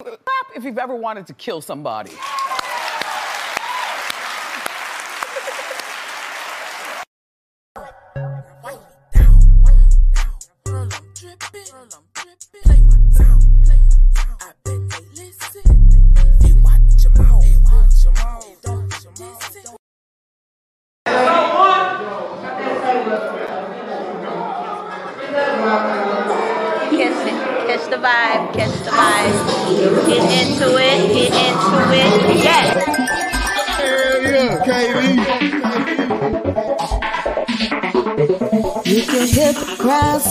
Clap if you've ever wanted to kill somebody.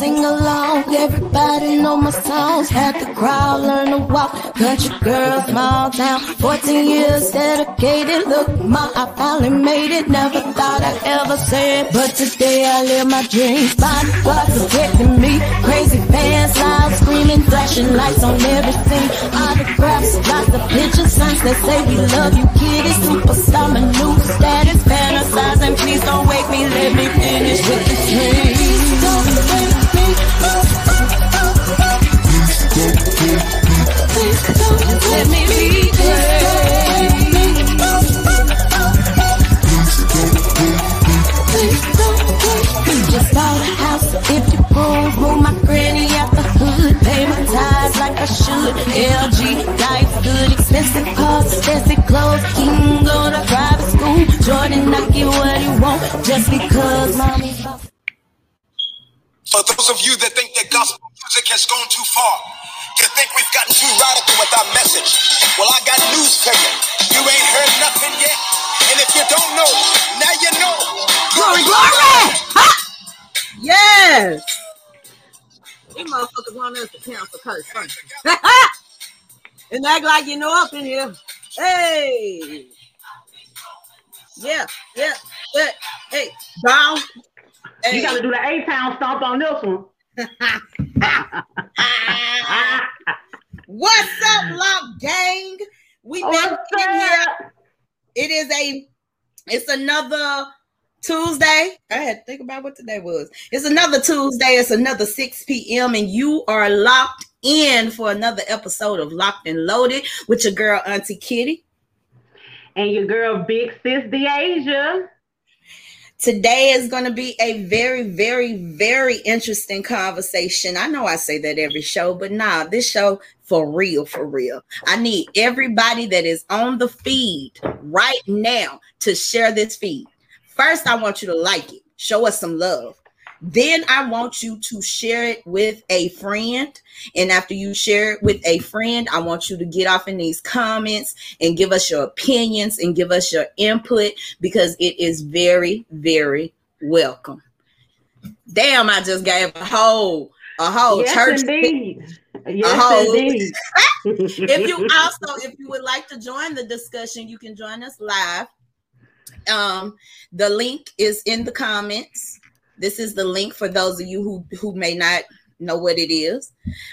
Sing along. Everybody know my songs. Had the crowd learn to walk. Country girl, small town. 14 years dedicated. Look, ma, I finally made it. Never thought I'd ever say it. But today I live my dreams. Bodyguards protecting me. Crazy fans, loud screaming. Flashing lights on everything. Autographs, lots of pictures. Signs that say we love you, kitty. Superstar, my new status. Fantasizing, please don't wake me. Let me finish with the dream. For those of you that think that gospel music has gone too far, to think we've gotten too radical with our message, well, I got news for you. You ain't heard nothing yet. And if you don't know, now you know. Glory, glory! Ha! Yes! These motherfuckers want us to cancel curse first. and act like you know up in here. Hey! Yeah, yeah, yeah. Hey, down. You got to do the A town stomp on this one. What's up, Lock Gang? We back in here. It is a, it's another Tuesday. I had to think about what today was. It's another Tuesday. It's another 6 p.m. and you are locked in for another episode of Locked and Loaded with your girl Auntie Kitty. And your girl Big Sis Deasia. Today is going to be a very, very, very interesting conversation. I know I say that every show, but nah, this show for real, for real. I need everybody that is on the feed right now to share this feed. First, I want you to like it, show us some love. Then I want you to share it with a friend. And after you share it with a friend, I want you to get off in these comments and give us your opinions and give us your input because it is very, very welcome. Damn, I just gave a whole a whole Yes, church indeed. a Yes, whole- indeed. if you also if you would like to join the discussion you can join us live um the link is in the comments this is the link for those of you who who may not know what it is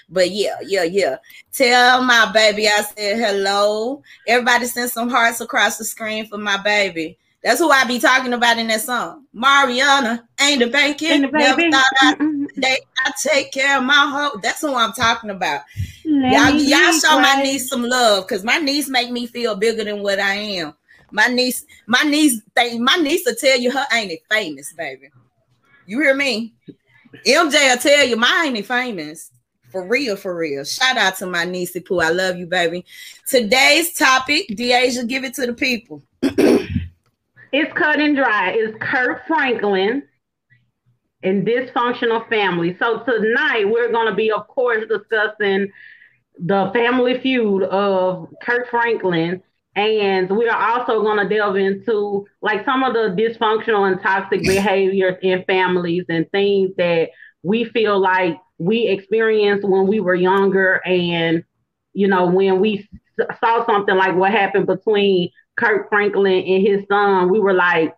but yeah yeah yeah tell my baby i said hello everybody send some hearts across the screen for my baby that's who I be talking about in that song. Mariana ain't a banking. Ain't a Never baby. thought I, mm-hmm. they, I take care of my hoe. That's who I'm talking about. Let Y'all, y'all show my niece some love because my niece make me feel bigger than what I am. My niece, my niece, think my niece will tell you her ain't it famous, baby. You hear me? MJ will tell you mine ain't famous. For real, for real. Shout out to my niece Pooh. I love you, baby. Today's topic, Deasia, give it to the people. It's cut and dry. It's Kirk Franklin and dysfunctional family. So tonight we're going to be, of course, discussing the family feud of Kirk Franklin. And we are also going to delve into like some of the dysfunctional and toxic behaviors in families and things that we feel like we experienced when we were younger. And, you know, when we saw something like what happened between Kirk Franklin and his son, we were like,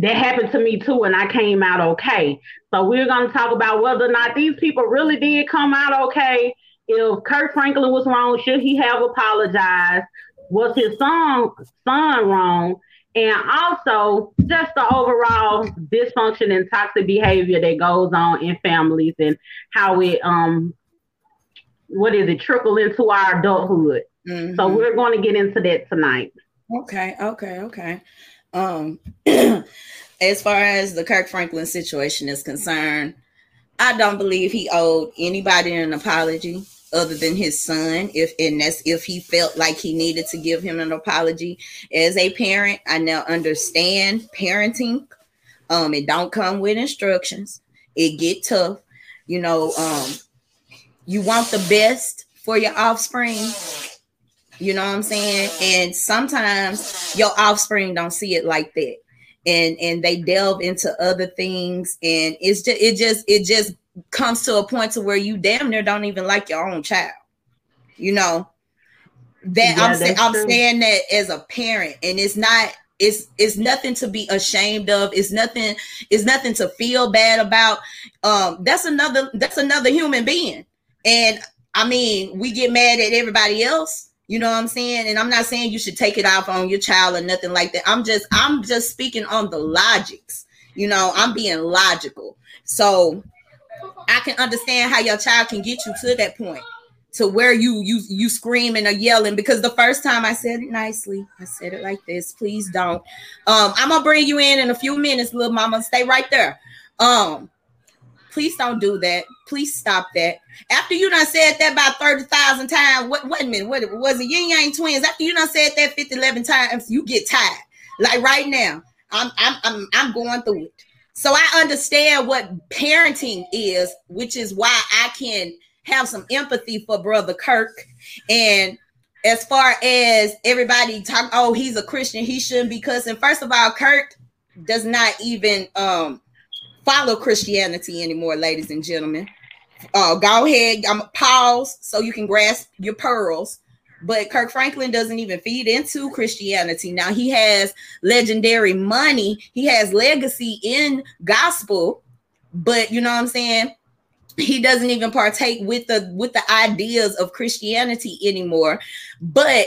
that happened to me too, and I came out okay. So we're going to talk about whether or not these people really did come out okay. If Kirk Franklin was wrong, should he have apologized? Was his son son wrong? And also just the overall dysfunction and toxic behavior that goes on in families and how it um what is it trickle into our adulthood. Mhm. So we're going to get into that tonight. Okay, okay, okay. Um, as far as the Kirk Franklin situation is concerned, I don't believe he owed anybody an apology other than his son. If and that's if he felt like he needed to give him an apology. As a parent, I now understand parenting. Um, it don't come with instructions. It get tough. You know, um, you want the best for your offspring. You know what I'm saying? And sometimes your offspring don't see it like that. And and they delve into other things and it's just it just it just comes to a point to where you damn near don't even like your own child. You know. That Yeah, I'm saying I'm true. saying that as a parent and it's not it's it's nothing to be ashamed of. It's nothing it's nothing to feel bad about. Um that's another that's another human being. And I mean, we get mad at everybody else. You know what I'm saying? And I'm not saying you should take it off on your child or nothing like that. I'm just I'm just speaking on the logics. You know, I'm being logical. So I can understand how your child can get you to that point to where you you you screaming or yelling because the first time I said it nicely, I said it like this. Please don't. Um, I'm gonna bring you in in a few minutes, little mama. Stay right there. Um, please don't do that. Please stop that. After you done said that about 30,000 times, what, wait a minute, what was it? Ying Yang twins. After you done said that 50, 11 times, you get tired. Like right now, I'm, I'm, I'm, I'm going through it. So I understand what parenting is, which is why I can have some empathy for brother Kirk. And as far as everybody talk, oh, he's a Christian, he shouldn't be cussing. First of all, Kirk does not even um follow Christianity anymore, ladies and gentlemen. Uh, go ahead, I'm pause so you can grasp your pearls. But Kirk Franklin doesn't even feed into Christianity. Now he has legendary money, he has legacy in gospel, but you know what I'm saying? He doesn't even partake with the with the ideas of Christianity anymore. But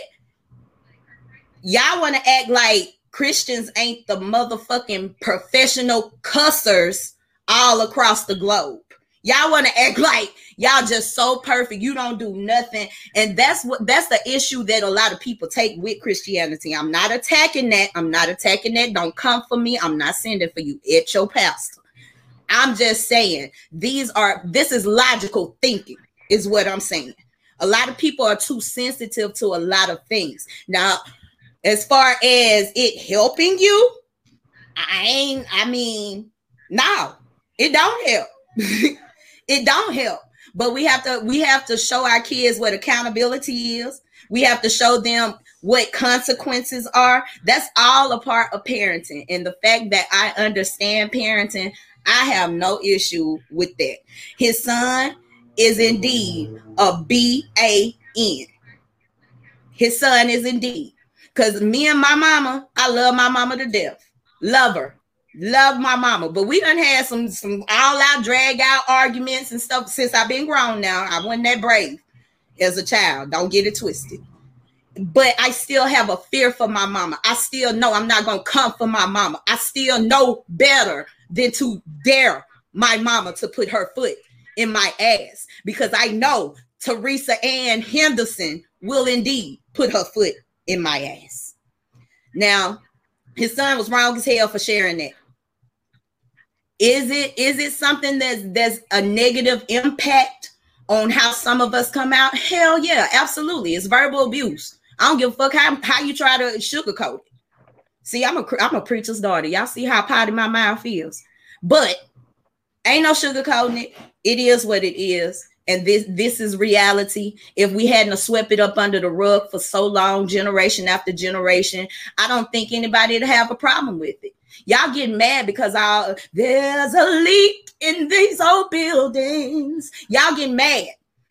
y'all want to act like Christians ain't the motherfucking professional cussers all across the globe. Y'all want to act like y'all just so perfect. You don't do nothing. And that's what that's the issue that a lot of people take with Christianity. I'm not attacking that. I'm not attacking that. Don't come for me. I'm not sending for you. It's your pastor. I'm just saying these are this is logical thinking, is what I'm saying. A lot of people are too sensitive to a lot of things. Now, as far as it helping you, I ain't, I mean, no, it don't help. it don't help. But we have to we have to show our kids what accountability is. We have to show them what consequences are. That's all a part of parenting. And the fact that I understand parenting, I have no issue with that. His son is indeed a B A N. His son is indeed. Because me and my mama, I love my mama to death. Love her. Love my mama. But we done had some some all-out drag out arguments and stuff since I've been grown now. I wasn't that brave as a child. Don't get it twisted. But I still have a fear for my mama. I still know I'm not gonna come for my mama. I still know better than to dare my mama to put her foot in my ass because I know Teresa Ann Henderson will indeed put her foot in my ass. Now, his son was wrong as hell for sharing that. Is it is it something that's that's a negative impact on how some of us come out? Hell yeah, absolutely. It's verbal abuse. I don't give a fuck how, how you try to sugarcoat it. See, I'm a I'm a preacher's daughter. Y'all see how potty my mouth feels. But ain't no sugarcoating it. It is what it is. And this this is reality. If we hadn't swept it up under the rug for so long, generation after generation, I don't think anybody would have a problem with it. Y'all get mad because I there's a leak in these old buildings. Y'all get mad.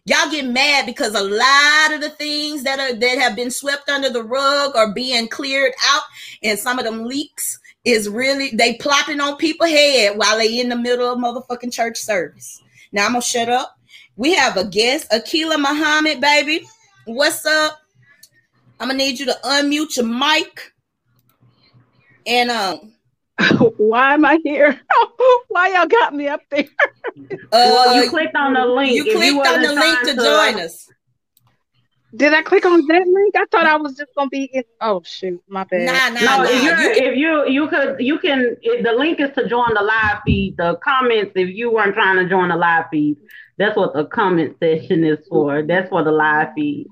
Y'all get mad because a lot of the things that are that have been swept under the rug are being cleared out, and some of them leaks is really they plopping on people's head while they in the middle of motherfucking church service. Now I'm gonna shut up. We have a guest, Akila Muhammad, baby. What's up? I'm gonna need you to unmute your mic. And um, Why am I here? Why y'all got me up there? uh, well, you clicked on the link. you If clicked on the link trying to join us. Did I click on that link? I thought I was just gonna be in. Oh shoot, my bad. Nah, nah, No, nah. if you're You- if you you could you can if the link is to join the live feed. The comments if you weren't trying to join the live feed, that's what the comment session is for. That's for the live feed.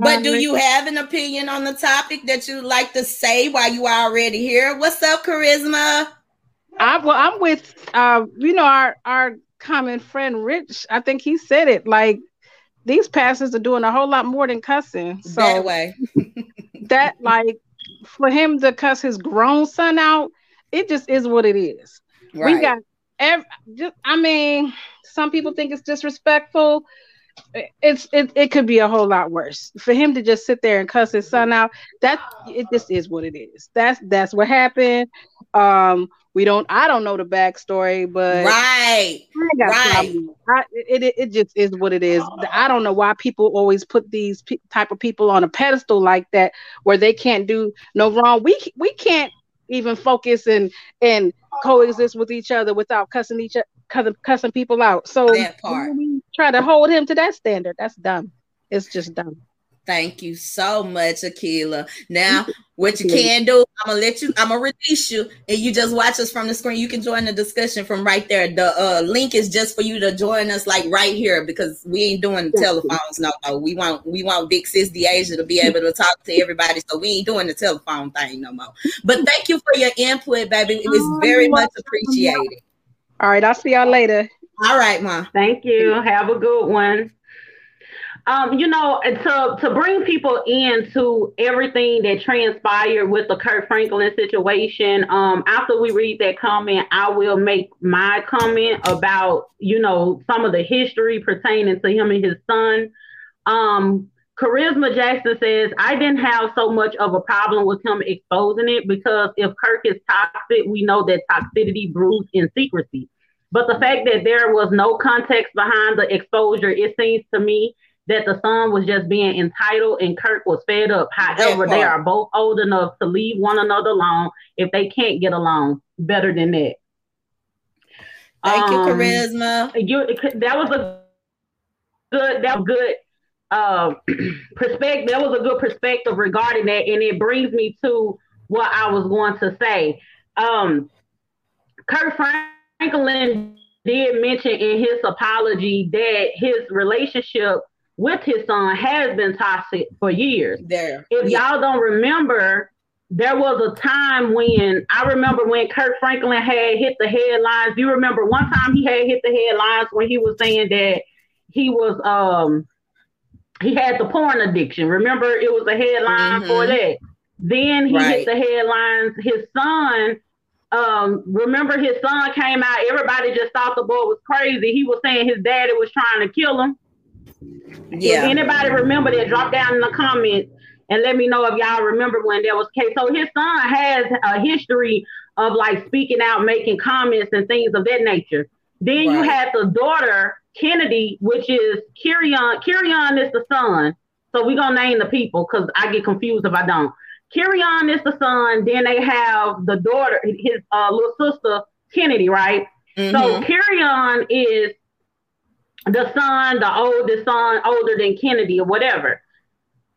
But do you have an opinion on the topic that you'd like to say while you are already here? What's up, Charisma? I well, I'm with uh, you know, our our common friend Rich. I think he said it. Like these pastors are doing a whole lot more than cussing. So that way. that like for him to cuss his grown son out, it just is what it is. Right. We got every, just, I mean, some people think it's disrespectful. It's it, it could be a whole lot worse for him to just sit there and cuss his son out. That it just is what it is. That's that's what happened. Um, we don't. I don't know the backstory, but right. Right. I, it, it it just is what it is. I don't know why people always put these pe- type of people on a pedestal like that, where they can't do no wrong. We we can't even focus and and coexist with each other without cussing each other, cussing, cussing people out. So That part. try to hold him to that standard. That's dumb. It's just dumb. Thank you so much, Akila. Now, what you can do, I'm gonna let you, I'm gonna release you, and you just watch us from the screen. You can join the discussion from right there. The uh, link is just for you to join us, like right here, because we ain't doing the telephones. No, no, we want we want Big Sis Asia to be able to talk to everybody, so we ain't doing the telephone thing no more. But thank you for your input, baby. It was very much appreciated. All right, I'll see y'all later. All right, ma. Thank you. Have a good one. Um, you know, to to bring people into everything that transpired with the Kirk Franklin situation. Um, after we read that comment, I will make my comment about you know some of the history pertaining to him and his son. Um, Charisma Jackson says, I didn't have so much of a problem with him exposing it because if Kirk is toxic, we know that toxicity brews in secrecy. But the fact that there was no context behind the exposure, it seems to me that the son was just being entitled and Kirk was fed up. However, they are both old enough to leave one another alone if they can't get along. Better than that. Thank you, Um, Charisma. You that was a good that was good uh, perspective. That was a good perspective regarding that, and it brings me to what I was going to say. Um, Kirk Franklin did mention in his apology that his relationship with his son has been toxic for years. There. If y'all don't remember, there was a time when I remember when Kirk Franklin had hit the headlines. You remember one time he had hit the headlines when he was saying that he was um he had the porn addiction. Remember it was a headline for Mhm. that. Then he Right. hit the headlines. His son um, remember his son came out. Everybody just thought the boy was crazy. He was saying his daddy was trying to kill him. Yeah. If anybody remember that, drop down in the comments and let me know if y'all remember when that was case. So his son has a history of like speaking out, making comments and things of that nature. Then you Right. have the daughter, Kennedy, which is Kerrion. Kerrion is the son. So we're gonna name the people because I get confused if I don't. Kerrion is the son. Then they have the daughter, his uh, little sister, Kennedy, right? So Mhm. Kerrion is the son, the oldest son, older than Kennedy or whatever.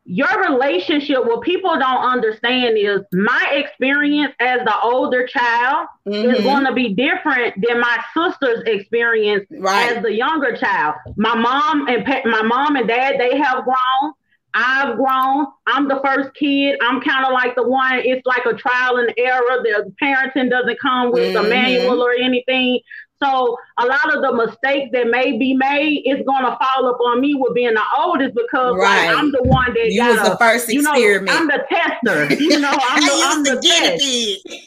Your relationship, what people don't understand is my experience as the older child is Mhm. going to be different than my sister's experience Right. as the younger child. My mom and pa- my mom and dad, they have grown. I've grown. I'm the first kid. I'm kind of like the one. It's like a trial and error. The parenting doesn't come with a Mhm. manual or anything. So a lot of the mistakes that may be made is gonna fall upon me with being the oldest because Right. like, I'm the one that You got was the first you know, experiment. I'm the tester. You know, I'm the, I'm the test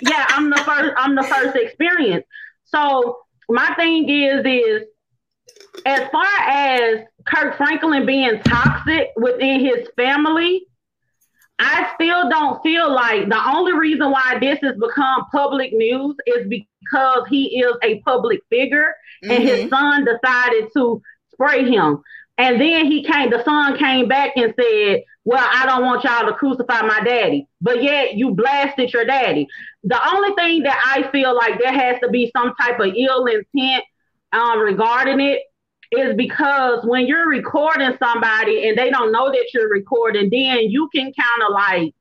yeah, I'm the first. I'm the first experience. So my thing is, is as far as Kirk Franklin being toxic within his family, I still don't feel like the only reason why this has become public news is because he is a public figure and his Mhm. son decided to spray him. And then he came, the son came back and said, Well, I don't want y'all to crucify my daddy. But yet you blasted your daddy. The only thing that I feel like there has to be some type of ill intent um, regarding it is because when you're recording somebody and they don't know that you're recording, then you can kind of like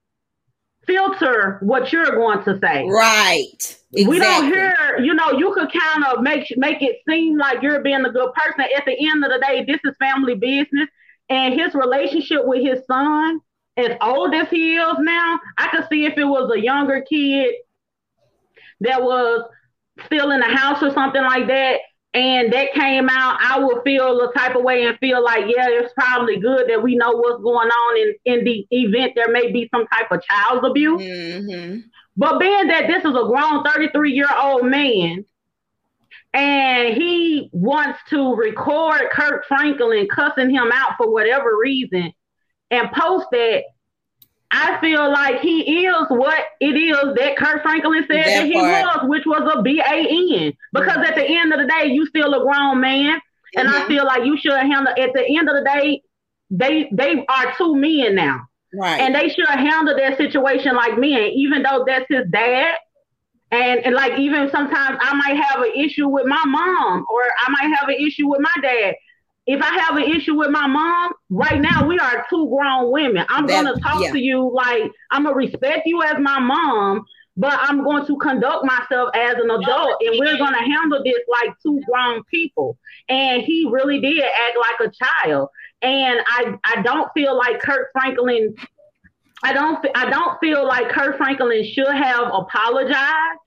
filter what you're going to say. Right. We don't hear, you know, you could kind of make make it seem like you're being a good person. At the end of the day, this is family business, and his relationship with his son, as old as he is now, I could see if it was a younger kid that was still in the house or something like that, and that came out, I would feel the type of way and feel like, yeah, it's probably good that we know what's going on in in the event there may be some type of child abuse. Mhm. But being that this is a grown 33 year old man and he wants to record Kirk Franklin cussing him out for whatever reason and post that, I feel like he is what it is that Kirk Franklin said That that, he was, which was a B A N. Because at the end of the day, you still a grown man. And I Mhm. feel like you should handle at the end of the day, they they are two men now Right. and they should handle their situation like men, even though that's his dad. And, and like even sometimes I might have an issue with my mom, or I might have an issue with my dad. If I have an issue with my mom, right now we are two grown women. I'm That- gonna talk yeah. to you like I'm gonna respect you as my mom, but I'm going to conduct myself as an adult, and we're gonna handle this like two grown people. And he really did act like a child. And I I don't feel like Kirk Franklin I don't I don't feel like Kirk Franklin should have apologized.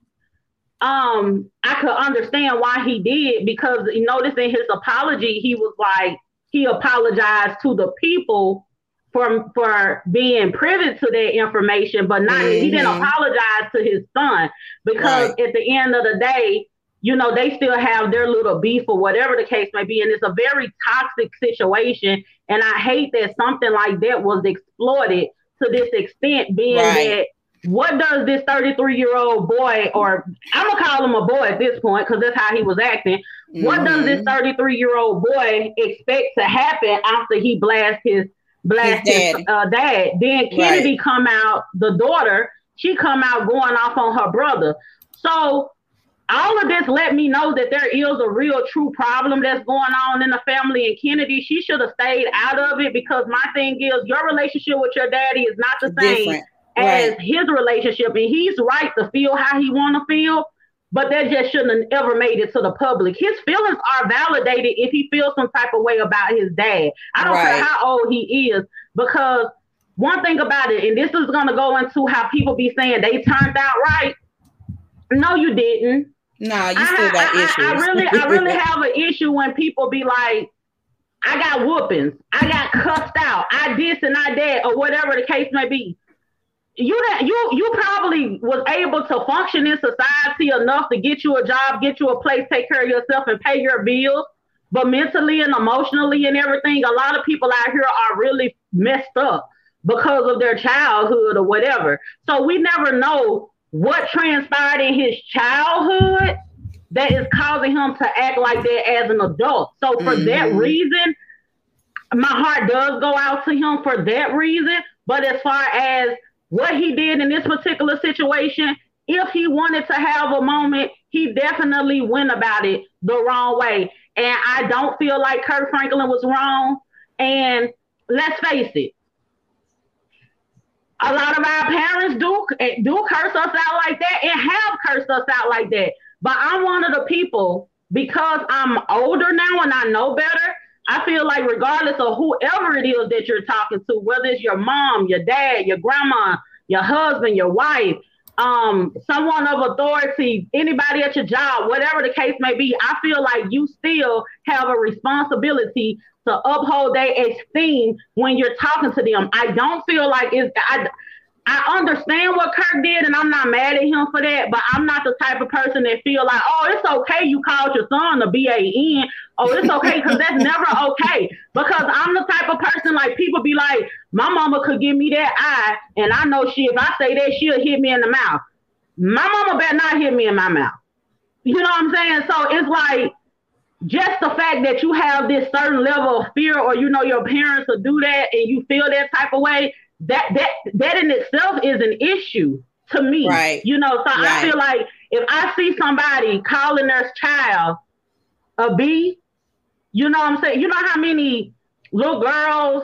Um, I could understand why he did because you notice in his apology he was like he apologized to the people for for being privy to that information, but not he didn't Mhm. apologize to his son because at the end of the day, you know, they still have their little beef or whatever the case may be, and it's a very toxic situation. And I hate that something like that was exploited to this extent, being Right. that what does this 33 year old boy, or I'm gonna call him a boy at this point because that's how he was acting. What does this Mhm. 33 year old boy expect to happen after he blasts his blast His his, daddy. uh, dad? Then Kennedy come out, the daughter, she come out going off on her brother. So all of this let me know that there is a real true problem that's going on in the family and Kennedy she should have stayed out of it because my thing is your relationship with your daddy is not the same Different. As Right. his relationship and he's right to feel how he want to feel but that just shouldn't have ever made it to the public his feelings are validated if he feels some type of way about his dad i don't Right. care how old he is because one thing about it and this is going to go into how people be saying they turned out right no you didn't Nah, you I, still got I- I- issues. I really, I really have an issue when people be like, I got whoopings, I got cussed out, I this and I that, or whatever the case may be. You that you you probably was able to function in society enough to get you a job, get you a place, take care of yourself, and pay your bills. But mentally and emotionally and everything, a lot of people out here are really messed up because of their childhood or whatever. So we never know what transpired in his childhood that is causing him to act like that as an adult. So for that Mhm. reason, my heart does go out to him for that reason. But as far as what he did in this particular situation, if he wanted to have a moment, he definitely went about it the wrong way. And I don't feel like Kirk Franklin was wrong. And let's face it, a lot of our parents do do curse us out like that and have cursed us out like that. But I'm one of the people because I'm older now and I know better. I feel like regardless of whoever it is that you're talking to, whether it's your mom, your dad, your grandma, your husband, your wife, um, someone of authority, anybody at your job, whatever the case may be, I feel like you still have a responsibility to uphold their esteem when you're talking to them. I don't feel like it's I I understand what Kirk did, and I'm not mad at him for that. But I'm not the type of person that feel like, oh, it's okay you called your son a BAN. Oh, it's okay because that's never okay. Because I'm the type of person like people be like, my mama could give me that eye, and I know she if I say that she'll hit me in the mouth. My mama better not hit me in my mouth. You know what I'm saying? So it's like just the fact that you have this certain level of fear, or you know your parents will do that, and you feel that type of way. That that that in itself is an issue to me. Right. You know, so I feel like if I see somebody calling their child a B, You know what I'm saying? You know how many little girls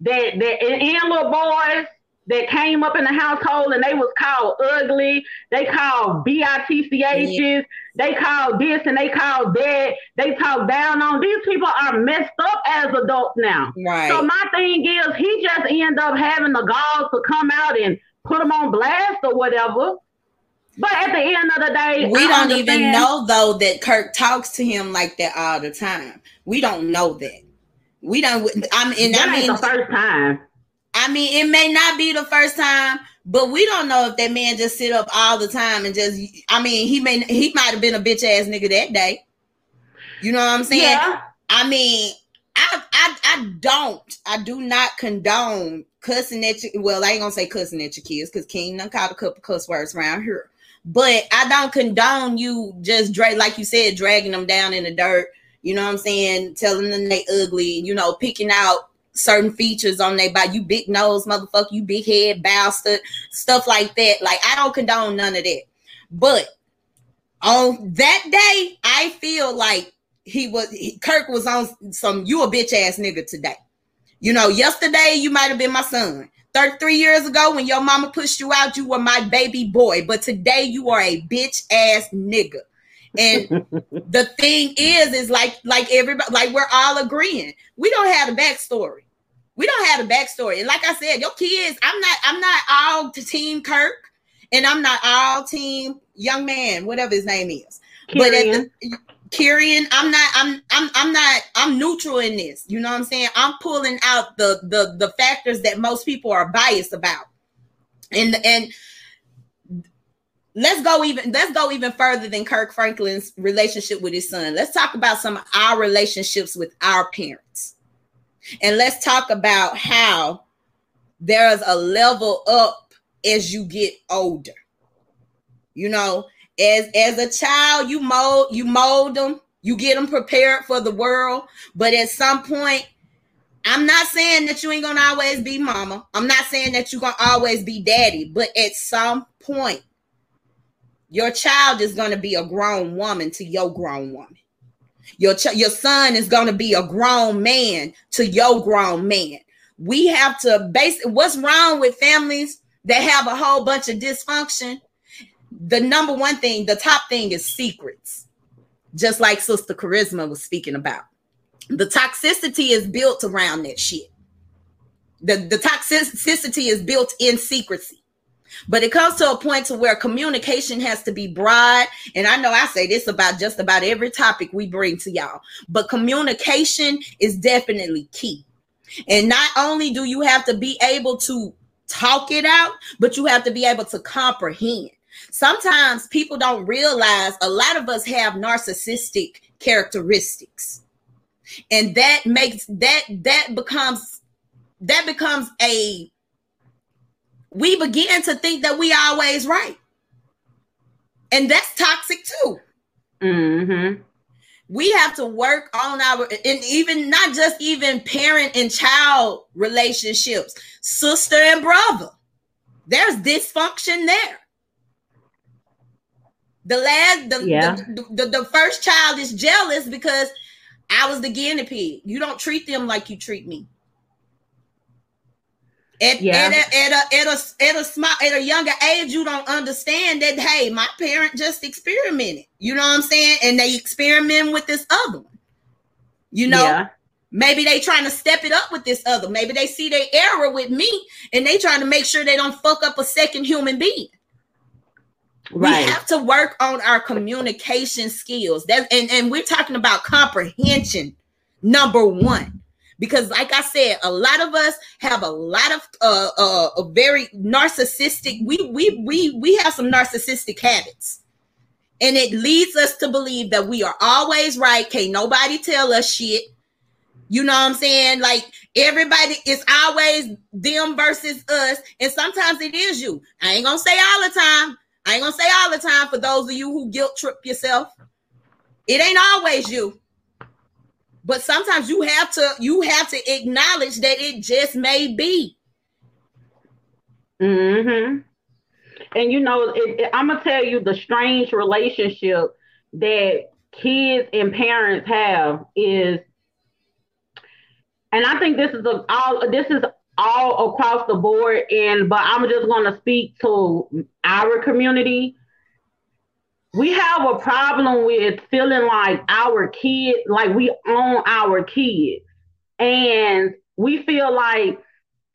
that that and, and little boys that came up in the household and they was called ugly, they called BITCHs, yeah. they called this and they called that, they talk down on these people are messed up as adults now. Right. So my thing is he just end up having the gall to come out and put them on blast or whatever. But at the end of the day, we I don't understand. even know though that Kirk talks to him like that all the time. We don't know that. We don't. I mean, that I mean, the first time. I mean, it may not be the first time, but we don't know if that man just sit up all the time and just. I mean, he may he might have been a bitch ass nigga that day. You know what I'm saying? Yeah. I mean, I I I don't. I do not condone cussing at you. Well, I ain't gonna say cussing at your kids because King done caught a couple cuss words around here. But I don't condone you just drag like you said, dragging them down in the dirt. You know what I'm saying? Telling them they ugly. You know, picking out certain features on their body. You big nose, motherfucker. You big head bastard. Stuff like that. Like I don't condone none of that. But on that day, I feel like he was he, Kirk was on some you a bitch ass nigga today. You know, yesterday you might have been my son. 33 years ago, when your mama pushed you out, you were my baby boy. But today you are a bitch ass nigga. And the thing is, is like, like everybody, like we're all agreeing. We don't have a backstory. We don't have a backstory. And like I said, your kids, I'm not, I'm not all to team Kirk, and I'm not all team young man, whatever his name is. But at the Kerrion, I'm not, I'm, I'm, I'm not, I'm neutral in this. You know what I'm saying? I'm pulling out the the the factors that most people are biased about. And and let's go even let's go even further than Kirk Franklin's relationship with his son. Let's talk about some of our relationships with our parents. And let's talk about how there's a level up as you get older. You know, as as a child, you mold you mold them, you get them prepared for the world, but at some point I'm not saying that you ain't gonna always be mama. I'm not saying that you're gonna always be daddy, but at some point, your child is gonna be a grown woman to your grown woman. Your ch- your son is going to be a grown man to your grown man. We have to base what's wrong with families that have a whole bunch of dysfunction. The number one thing, the top thing is secrets. Just like Sister Charisma was speaking about. The toxicity is built around that shit. The, the toxicity is built in secrecy. But it comes to a point to where communication has to be broad. And I know I say this about just about every topic we bring to y'all, but communication is definitely key. And not only do you have to be able to talk it out, but you have to be able to comprehend. Sometimes people don't realize a lot of us have narcissistic characteristics. And that makes that that becomes that becomes a we begin to think that we always right. And that's toxic too. Mm-hmm. We have to work on our and even not just even parent and child relationships, sister and brother. There's dysfunction there. The last the, yeah. the, the, the first child is jealous because I was the guinea pig. You don't treat them like you treat me. At, yeah. at, a, at, a, at, a, at, a small, at a younger age, you don't understand that, hey, my parent just experimented. You know what I'm saying? And they experiment with this other one. You know, yeah. maybe they trying to step it up with this other. Maybe they see their error with me and they trying to make sure they don't fuck up a second human being. Right. We have to work on our communication skills. That and, and we're talking about comprehension, number one because like i said a lot of us have a lot of uh, uh a very narcissistic we we we we have some narcissistic habits. And it leads us to believe that we are always right. Can't nobody tell us shit. You know what i'm saying? Like everybody is always them versus us. And sometimes it is you. I ain't gonna say all the time. I ain't gonna say all the time for those of you who guilt trip yourself. It ain't always you but sometimes you have to you have to acknowledge that it just may be. Mm-hmm. And you know, it, it, I'm gonna tell you the strange relationship that kids and parents have is and I think this is a, all this is all across the board. And but I'm just to speak to our community. We have a problem with feeling like our kid, like we own our kids, and we feel like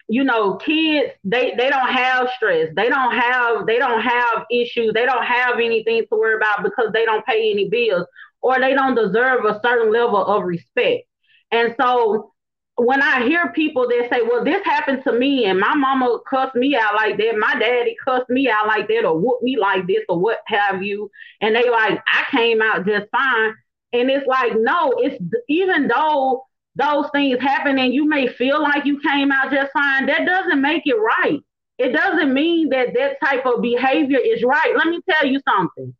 you know kids they they don't have stress. They don't have they don't have issues. They don't have anything to worry about because they don't pay any bills or they don't deserve a certain level of respect. And so when I hear people that say, well, this happened to me and my mama cussed me out like that, my daddy cussed me out like that, or whooped me like this, or what have you, and they like, I came out just fine. And it's like, no, it's even though those things happen and you may feel like you came out just fine, that doesn't make it right. It doesn't mean that that type of behavior is right. Let me tell you something.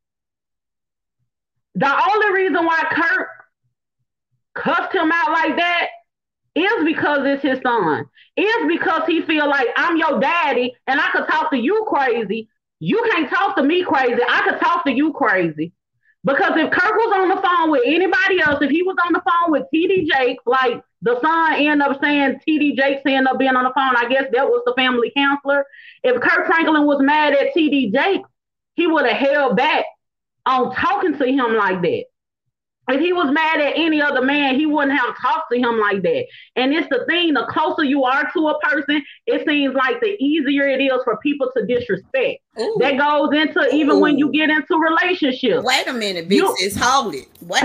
The only reason why Kirk cussed him out like that is because it's his son. Is because he feel like I'm your daddy and I could talk to you crazy. You can't talk to me crazy. I could talk to you crazy. Because if Kirk was on the phone with anybody else, if he was on the phone with TD Jakes, like the son ended up saying TD Jakes ended up being on the phone, I guess that was the family counselor. If Kirk Franklin was mad at TD Jakes, he would have held back on talking to him like that. If he was mad at any other man, he wouldn't have talked to him like that. And it's the thing, the closer you are to a person, it seems like the easier it is for people to disrespect. Ooh. That goes into even Ooh. when you get into relationships. Wait a minute, Big sis, hold it. What?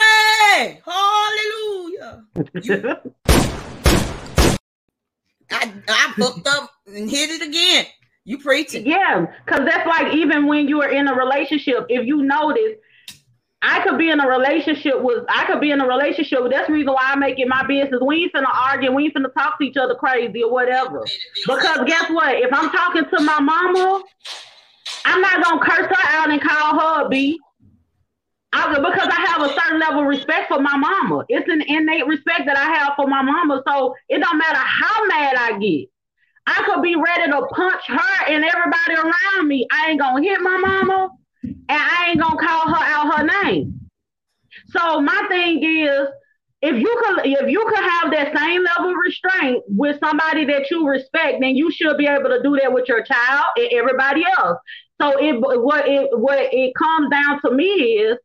hey, hallelujah. You, I, I hooked up and hit it again. You preaching. Yeah, because that's like even when you are in a relationship, if you notice, I could be in a relationship with I could be in a relationship that's the reason why I make it my business. We ain't finna argue, we ain't finna talk to each other crazy or whatever. Because guess what? If I'm talking to my mama, I'm not gonna curse her out and call her a B. I, because I have a certain level of respect for my mama. It's an innate respect that I have for my mama. So it don't matter how mad I get. I could be ready to punch her and everybody around me. I ain't gonna hit my mama and I ain't gonna call her out her name. So my thing is if you could if you could have that same level of restraint with somebody that you respect, then you should be able to do that with your child and everybody else. So it what it what it comes down to me is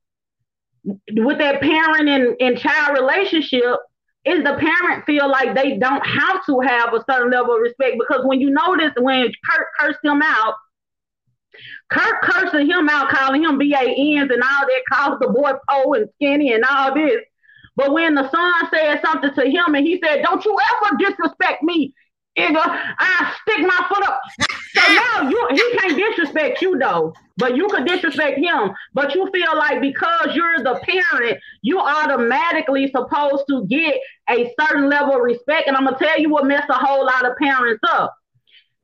with that parent and, and child relationship, is the parent feel like they don't have to have a certain level of respect because when you notice when Kirk cursed him out, Kirk cursing him out, calling him BANs and all that, calls the boy Poe and skinny and all this. But when the son said something to him and he said, Don't you ever disrespect me, Nigga, I stick my foot up. So now you he can't disrespect you though, but you could disrespect him. But you feel like because you're the parent, you automatically supposed to get a certain level of respect. And I'm gonna tell you what messed a whole lot of parents up.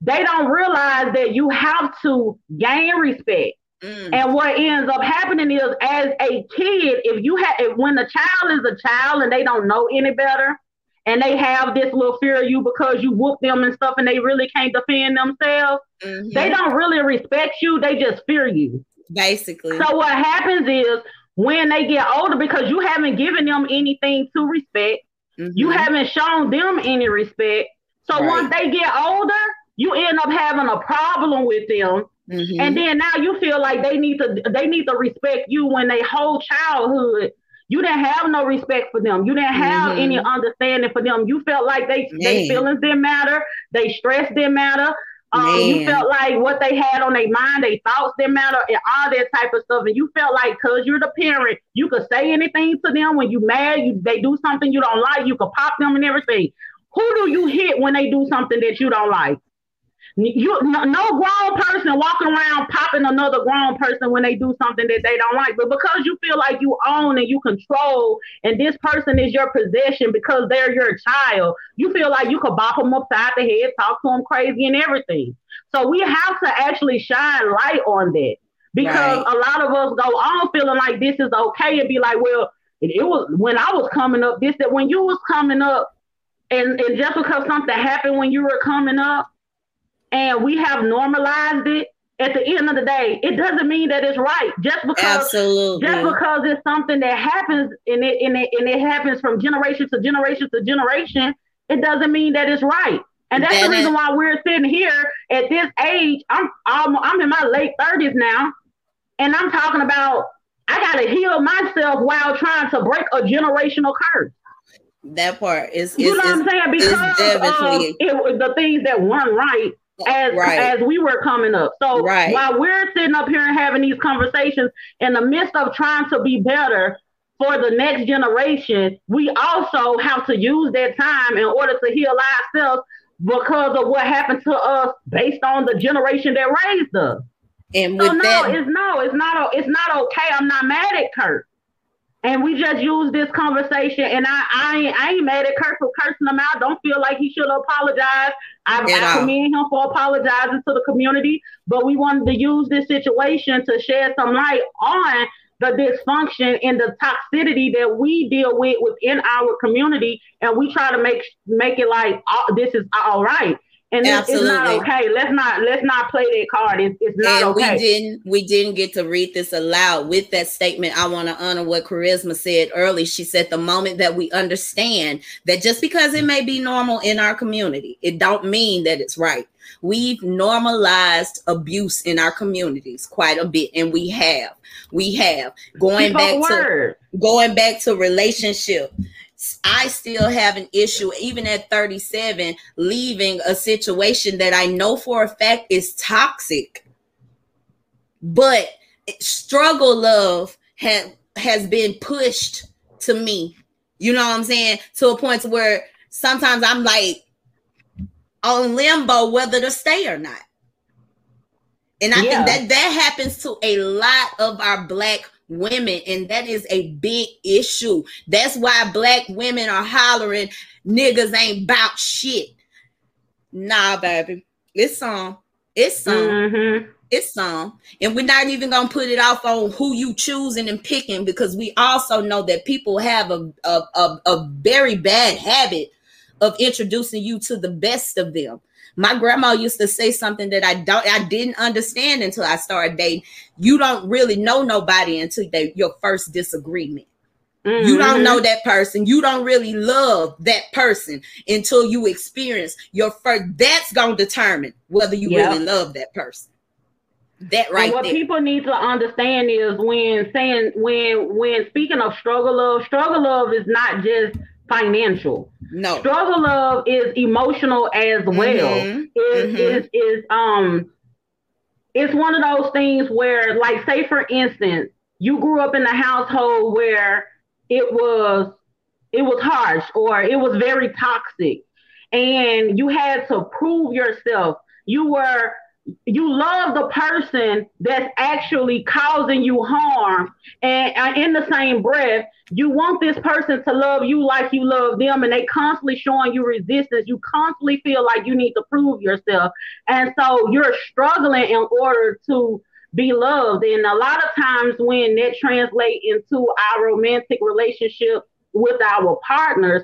They don't realize that you have to gain respect. Mm. And what ends up happening is, as a kid, if you have, when the child is a child and they don't know any better, and they have this little fear of you because you whoop them and stuff and they really can't defend themselves, mm-hmm. they don't really respect you. They just fear you. Basically. So what happens is when they get older, because you haven't given them anything to respect, mm-hmm. you haven't shown them any respect. So right. once they get older, you end up having a problem with them. Mm-hmm. And then now you feel like they need to they need to respect you when they whole childhood you didn't have no respect for them. You didn't have mm-hmm. any understanding for them. You felt like they they feelings didn't matter. They stress didn't matter. Um, you felt like what they had on their mind, their thoughts didn't matter, and all that type of stuff. And you felt like because you're the parent, you could say anything to them when you mad. You they do something you don't like, you could pop them and everything. Who do you hit when they do something that you don't like? You no, no, grown person walking around popping another grown person when they do something that they don't like, but because you feel like you own and you control, and this person is your possession because they're your child, you feel like you could bop them upside the head, talk to them crazy, and everything. So we have to actually shine light on that because right. a lot of us go on feeling like this is okay and be like, well, it, it was when I was coming up. This that when you was coming up, and and just because something happened when you were coming up and we have normalized it at the end of the day, it doesn't mean that it's right. Just because Absolutely. just because it's something that happens and it and it and it happens from generation to generation to generation, it doesn't mean that it's right. And that's That the reason is- why we're sitting here at this age. I'm I'm, I'm in my late thirties now, and I'm talking about I gotta heal myself while trying to break a generational curse. that part is, is, You know what I'm saying? Because of it, was the things that weren't right as Right. as we were coming up. So Right. while we're sitting up here and having these conversations in the midst of trying to be better for the next generation, we also have to use that time in order to heal ourselves because of what happened to us based on the generation that raised us. and So no, that it's no, it's not. It's not okay. I'm not mad at Kirk. And we just used this conversation, and I, I, ain't, I ain't mad at Kirk for cursing him out. Don't feel like he should apologize. I, At I all. commend him for apologizing to the community. But we wanted to use this situation to shed some light on the dysfunction and the toxicity that we deal with within our community, and we try to make make it like oh, this is all right. And it's, it's not okay. Let's not let's not play that card. It's, it's not and okay. we didn't we didn't get to read this aloud with that statement i want to honor what charisma said early she said the moment that we understand that just because it may be normal in our community it don't mean that it's right we've normalized abuse in our communities quite a bit and we have we have going Keep back to word. going back to relationship I still have an issue, even at 37, leaving a situation that I know for a fact is toxic. But struggle love has has been pushed to me. You know what I'm saying? To a point to where sometimes I'm like on limbo whether to stay or not. And I Yeah. think that that happens to a lot of our black women, and that is a big issue. That's why black women are hollering, niggas ain't about shit. Nah, baby. It's some. It's some. Mhm. It's some. And we're not even gonna put it off on who you choosing and picking because we also know that people have a, a, a, a very bad habit of introducing you to the best of them. My grandma used to say something that I don't I didn't understand until I started dating. You don't really know nobody until they, your first disagreement. You don't know mm-hmm. that person. You don't really love that person until you experience your first. That's gonna determine whether you Yeah. really love that person. That right and what there. people need to understand is when saying when when speaking of struggle love, struggle love is not just financial. no. Struggle love is emotional as well. Mhm. Is Mhm. is is um it's one of those things where like say for instance, you grew up in a household where it was it was harsh or it was very toxic and you had to prove yourself. You were you love the person that's actually causing you harm and uh, in the same breath you want this person to love you like you love them and they constantly showing you resistance. You constantly feel like you need to prove yourself. And so you're struggling in order to be loved. And a lot of times when that translates into our romantic relationship with our partners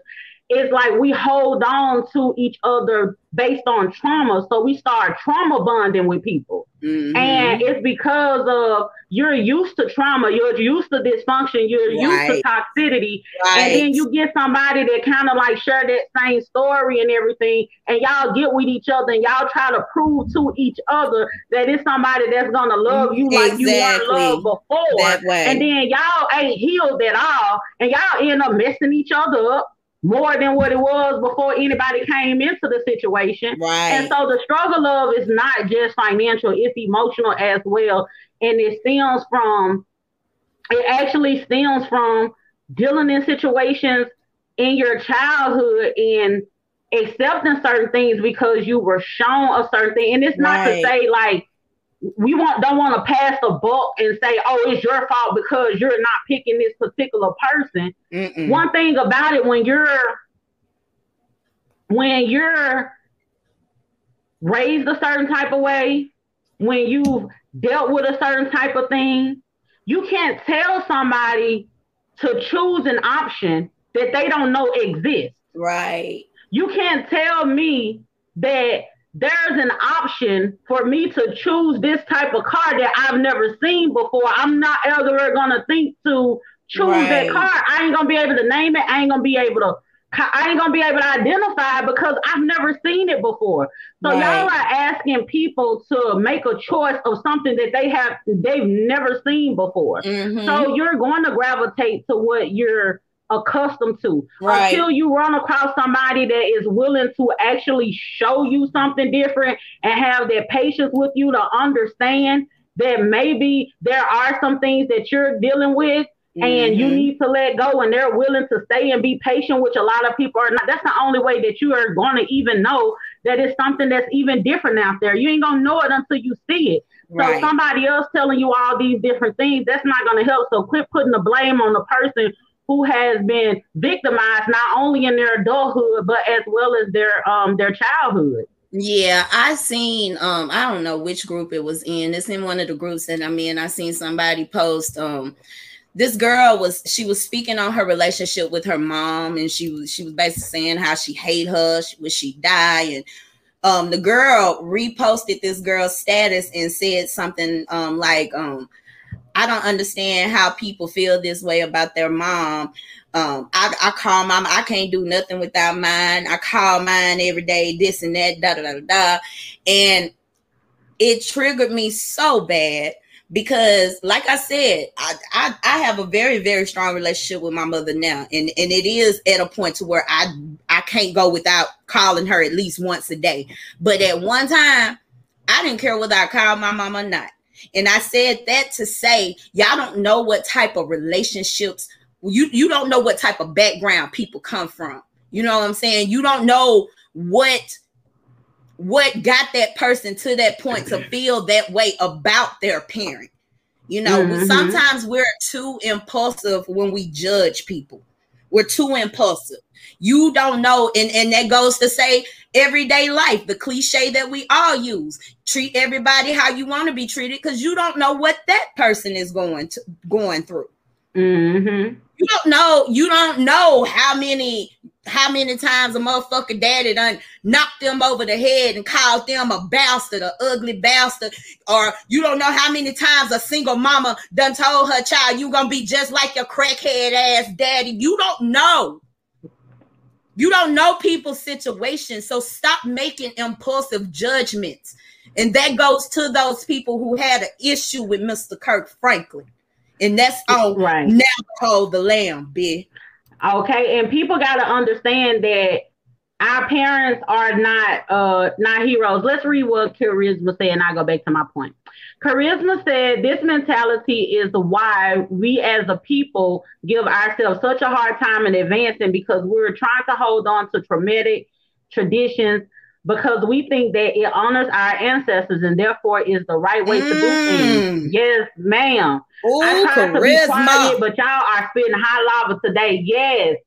it's like we hold on to each other based on trauma. So we start trauma bonding with people. Mhm. and it's because of you're used to trauma, you're used to dysfunction, you're used to toxicity, right. and then you get somebody that kind of like share that same story and everything, and y'all get with each other and y'all try to prove to each other that it's somebody that's gonna love you like you weren't loved before. And then y'all ain't healed at all, and y'all end up messing each other up more than what it was before anybody came into the situation. right. And so the struggle of is not just financial, it's emotional as well. And it stems from, it actually stems from dealing in situations in your childhood and accepting certain things because you were shown a certain thing. And it's not to say like, we want don't want to pass the buck and say, oh, it's your fault because you're not picking this particular person Mm-mm. one thing about it when you're when you're raised a certain type of way when you've dealt with a certain type of thing you can't tell somebody to choose an option that they don't know exists right. you can't tell me that there's an option for me to choose this type of car that I've never seen before. I'm not ever gonna think to choose right. that car. I ain't gonna be able to name it. I ain't gonna be able to. I ain't gonna be able to identify because I've never seen it before. So right. y'all are asking people to make a choice of something that they have they've never seen before. Mm-hmm. So you're going to gravitate to what you're accustomed to right. until you run across somebody that is willing to actually show you something different and have that patience with you to understand that maybe there are some things that you're dealing with mm-hmm. and you mm-hmm. need to let go and they're willing to stay and be patient which a lot of people are not that's the only way that you are going to even know that it's something that's even different out there you ain't going to know it until you see it Right. So somebody else telling you all these different things, that's not going to help. So quit putting the blame on the person who has been victimized not only in their adulthood but as well as their um their childhood. Yeah, I seen um I don't know which group it was in. It's in one of the groups that I'm in. I seen somebody post um this girl was she was speaking on her relationship with her mom and she was she was basically saying how she hate her, she, would she die and um the girl reposted this girl's status and said something um like um I don't understand how people feel this way about their mom. Um, I, I call mom, I can't do nothing without mine. I call mine every day, this and that, da da da da. And it triggered me so bad because like I said, I, I, I have a very, very strong relationship with my mother now. And, and it is at a point to where I I can't go without calling her at least once a day. But at one time, I didn't care whether I called my mom or not. And I said that to say, y'all don't know what type of relationships you you don't know what type of background people come from. You know what I'm saying? You don't know what what got that person to that point to feel that way about their parent. You know, mm-hmm. sometimes we're too impulsive when we judge people. We're too impulsive. You don't know, and, and that goes to say everyday life, the cliche that we all use. Treat everybody how you want to be treated because you don't know what that person is going to going through. Mm-hmm. You don't know, you don't know how many how many times a motherfucker daddy done knocked them over the head and called them a bastard, a ugly bastard, or you don't know how many times a single mama done told her child you gonna be just like your crackhead ass daddy. You don't know. You don't know people's situations, so stop making impulsive judgments. And that goes to those people who had an issue with Mr. Kirk Franklin. And that's all right. Now hold the lamb, bitch. Okay, and people got to understand that our parents are not uh not heroes. Let's read what Charisma said, and I go back to my point. Charisma said this mentality is why we as a people give ourselves such a hard time in advancing because we're trying to hold on to traumatic traditions because we think that it honors our ancestors and therefore is the right way mm. to do things. Mm. Yes, ma'am. Ooh, I tried charisma. to be quiet, but y'all are spitting high lava today. Yes.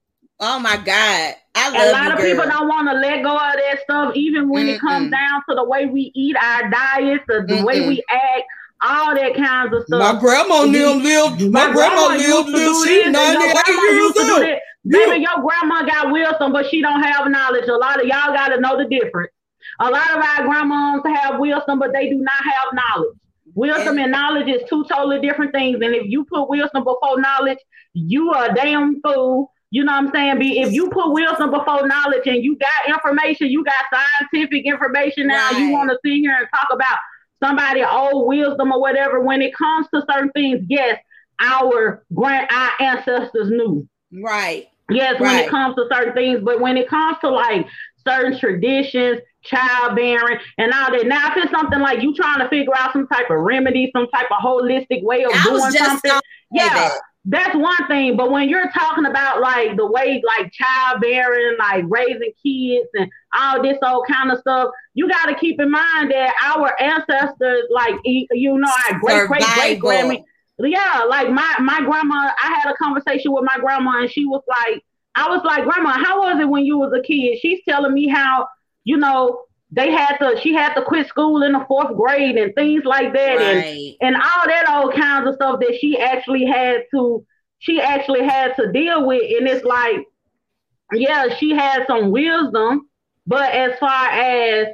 Oh my God. I love A lot of girl. people don't want to let go of that stuff, even when Mm-mm. it comes down to the way we eat our diets, the, the way we act, all that kinds of stuff. My grandma lived, lived my, my grandma, grandma lived, lived, she 98 years old. Maybe your grandma got wisdom, but she don't have knowledge. A lot of y'all got to know the difference. A lot of our grandmas have wisdom, but they do not have knowledge. Wisdom and knowledge is two totally different things. And if you put wisdom before knowledge, you are a damn fool. You know what I'm saying? Be if you put wisdom before knowledge and you got information, you got scientific information now, right. you want to sit here and talk about somebody old wisdom or whatever. When it comes to certain things, yes, our grand our ancestors knew. Right. Yes, right. when it comes to certain things, but when it comes to like certain traditions, childbearing, and all that. Now, if it's something like you trying to figure out some type of remedy, some type of holistic way of I doing something, yeah, that. that's one thing. But when you're talking about like the way like childbearing, like raising kids and all this old kind of stuff, you got to keep in mind that our ancestors, like you know, our great great great grandma. Yeah, like my my grandma, I had a conversation with my grandma, and she was like, I was like, Grandma, how was it when you was a kid? She's telling me how you know, they had to she had to quit school in the fourth grade and things like that right. and and all that old kinds of stuff that she actually had to she actually had to deal with and it's like yeah she had some wisdom but as far as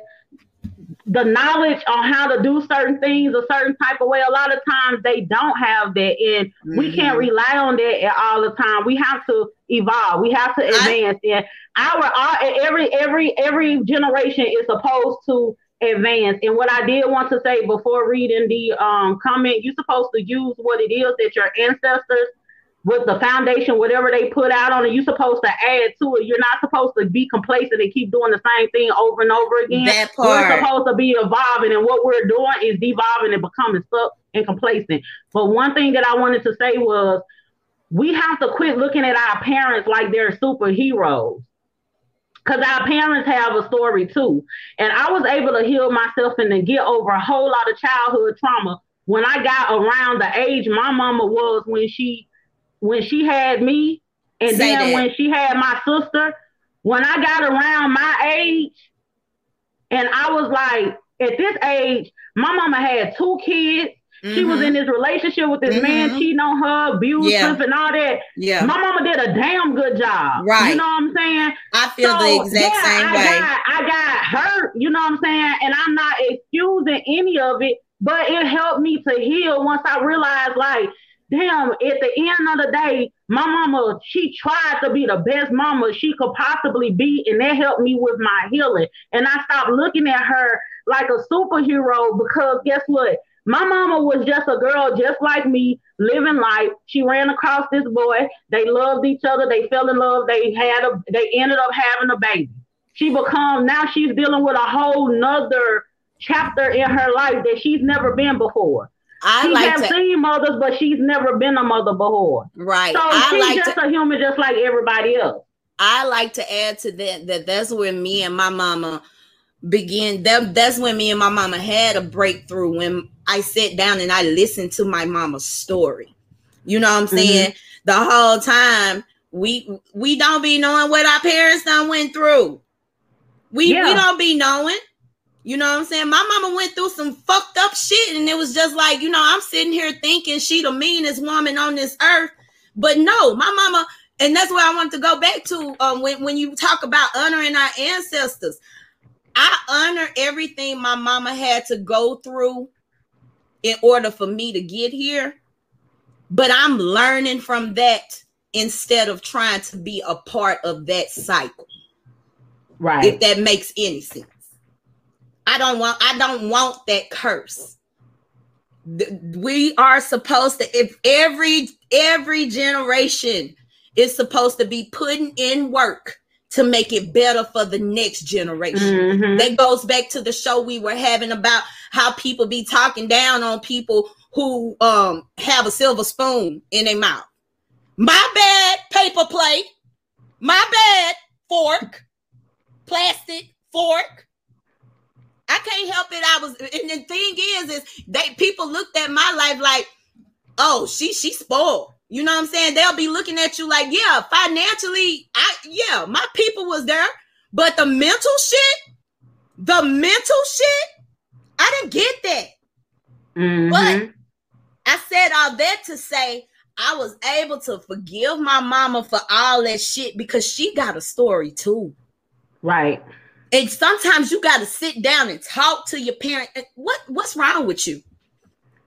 the knowledge on how to do certain things a certain type of way. A lot of times they don't have that, and mm-hmm. we can't rely on that all the time. We have to evolve. We have to advance. I, and our, our every every every generation is supposed to advance. And what I did want to say before reading the um, comment, you're supposed to use what it is that your ancestors with the foundation, whatever they put out on it, you're supposed to add to it. You're not supposed to be complacent and keep doing the same thing over and over again. That part. We're supposed to be evolving, and what we're doing is devolving and becoming stuck and complacent. But one thing that I wanted to say was we have to quit looking at our parents like they're superheroes. Because our parents have a story too. And I was able to heal myself and to get over a whole lot of childhood trauma when I got around the age my mama was when she when she had me, and Say then that. when she had my sister, when I got around my age, and I was like, at this age, my mama had two kids. Mm-hmm. She was mm-hmm. in this relationship with this mm-hmm. man cheating on her, abuse yeah. and all that. Yeah. My mama did a damn good job. Right. You know what I'm saying? I feel so, the exact yeah, same I way. Got, I got hurt, you know what I'm saying? And I'm not excusing any of it, but it helped me to heal once I realized like damn, at the end of the day, my mama, she tried to be the best mama she could possibly be, and that helped me with my healing. And I stopped looking at her like a superhero because guess what? My mama was just a girl just like me, living life. She ran across this boy. They loved each other. They fell in love. They had a they ended up having a baby. She become now she's dealing with a whole nother chapter in her life that she's never been before. I she like has to, seen mothers, but she's never been a mother before. Right. So I she's like just to, a human, just like everybody else. I like to add to that that that's when me and my mama begin. That that's when me and my mama had a breakthrough when I sat down and I listened to my mama's story. You know what I'm saying? Mm-hmm. The whole time we we don't be knowing what our parents done went through. We yeah. we don't be knowing. You know what I'm saying? My mama went through some fucked up shit, and it was just like, you know, I'm sitting here thinking she the meanest woman on this earth. But no, my mama, and that's where I want to go back to um, when, when you talk about honoring our ancestors. I honor everything my mama had to go through in order for me to get here. But I'm learning from that instead of trying to be a part of that cycle. Right. If that makes any sense. I don't want I don't want that curse. We are supposed to if every every generation is supposed to be putting in work to make it better for the next generation. Mm-hmm. That goes back to the show we were having about how people be talking down on people who um have a silver spoon in their mouth. My bad paper plate. My bad fork. Plastic fork. I can't help it. I was, and the thing is, is they people looked at my life like, oh, she she spoiled. You know what I'm saying? They'll be looking at you like, yeah, financially, I yeah, my people was there, but the mental shit, the mental shit, I didn't get that. Mm-hmm. But I said all that to say I was able to forgive my mama for all that shit because she got a story too. Right. And sometimes you got to sit down and talk to your parent. What what's wrong with you?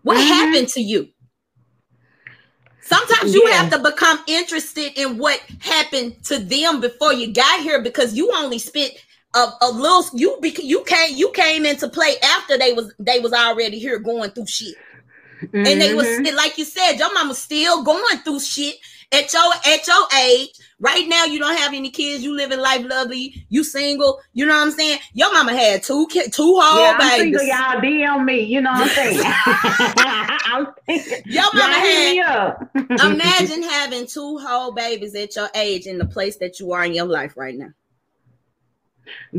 What mm-hmm. happened to you? Sometimes you yeah. have to become interested in what happened to them before you got here because you only spent a, a little you you came you came into play after they was they was already here going through shit. Mm-hmm. And they was mm-hmm. like you said, your mama still going through shit at your at your age Right now, you don't have any kids. You living life lovely. You single. You know what I'm saying? Your mama had two kids, two whole yeah, I'm babies. Single, y'all DM me. You know what I'm saying? I'm Your mama had. imagine having two whole babies at your age in the place that you are in your life right now.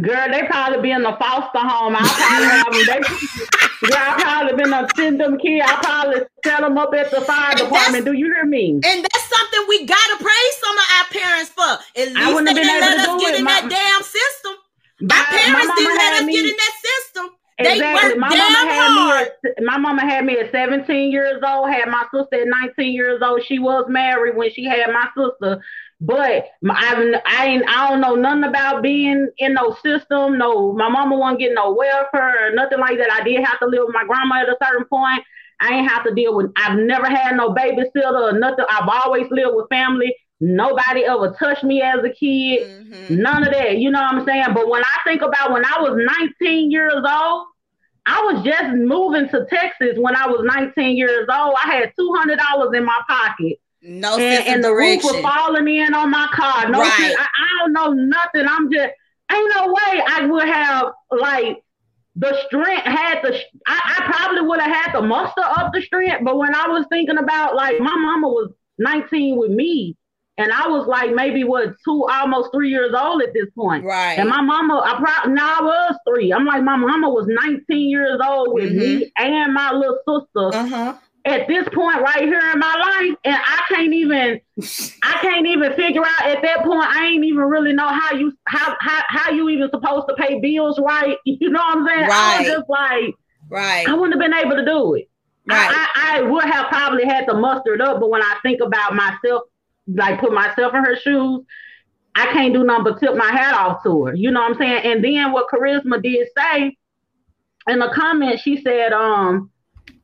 Girl, they probably be in the foster home. I probably have them. They, girl, I probably been to send them kids. I probably set them up at the fire and department. Do you hear me? And that's something we gotta praise some of our parents for. At least I they didn't let us get in my, that damn system. My, our parents didn't let us me. get in that system. Exactly. work My mama had hard. me at my mama had me at 17 years old, had my sister at 19 years old. She was married when she had my sister. But my, I, I ain't I don't know nothing about being in no system. No, my mama wasn't getting no welfare or nothing like that. I did have to live with my grandma at a certain point. I ain't have to deal with I've never had no babysitter or nothing. I've always lived with family. Nobody ever touched me as a kid. Mhm. None of that. You know what I'm saying? But when I think about when I was 19 years old, I was just moving to Texas when I was 19 years old. I had $200 in my pocket. No And, sense and of the roof was falling in on my car. No Right. I, I don't know nothing. I'm just ain't no way I would have like the strength had the I, I probably would have had the muster up the strength. But when I was thinking about like my mama was 19 with me, and I was like maybe what two, almost three years old at this point. Right. And my mama, I probably no, I was three. I'm like, my mama was 19 years old with me and my little sister Uh-huh. At this point right here in my life, and I can't even, I can't even figure out at that point. I ain't even really know how you how how how you even supposed to pay bills right. You know what I'm saying? I Right. was just like, Right. I wouldn't have been able to do it. Right. I, I, I would have probably had to muster it up, but when I think about myself, like put myself in her shoes, I can't do nothing but tip my hat off to her. You know what I'm saying? And then what Charisma did say in the comment, she said, um,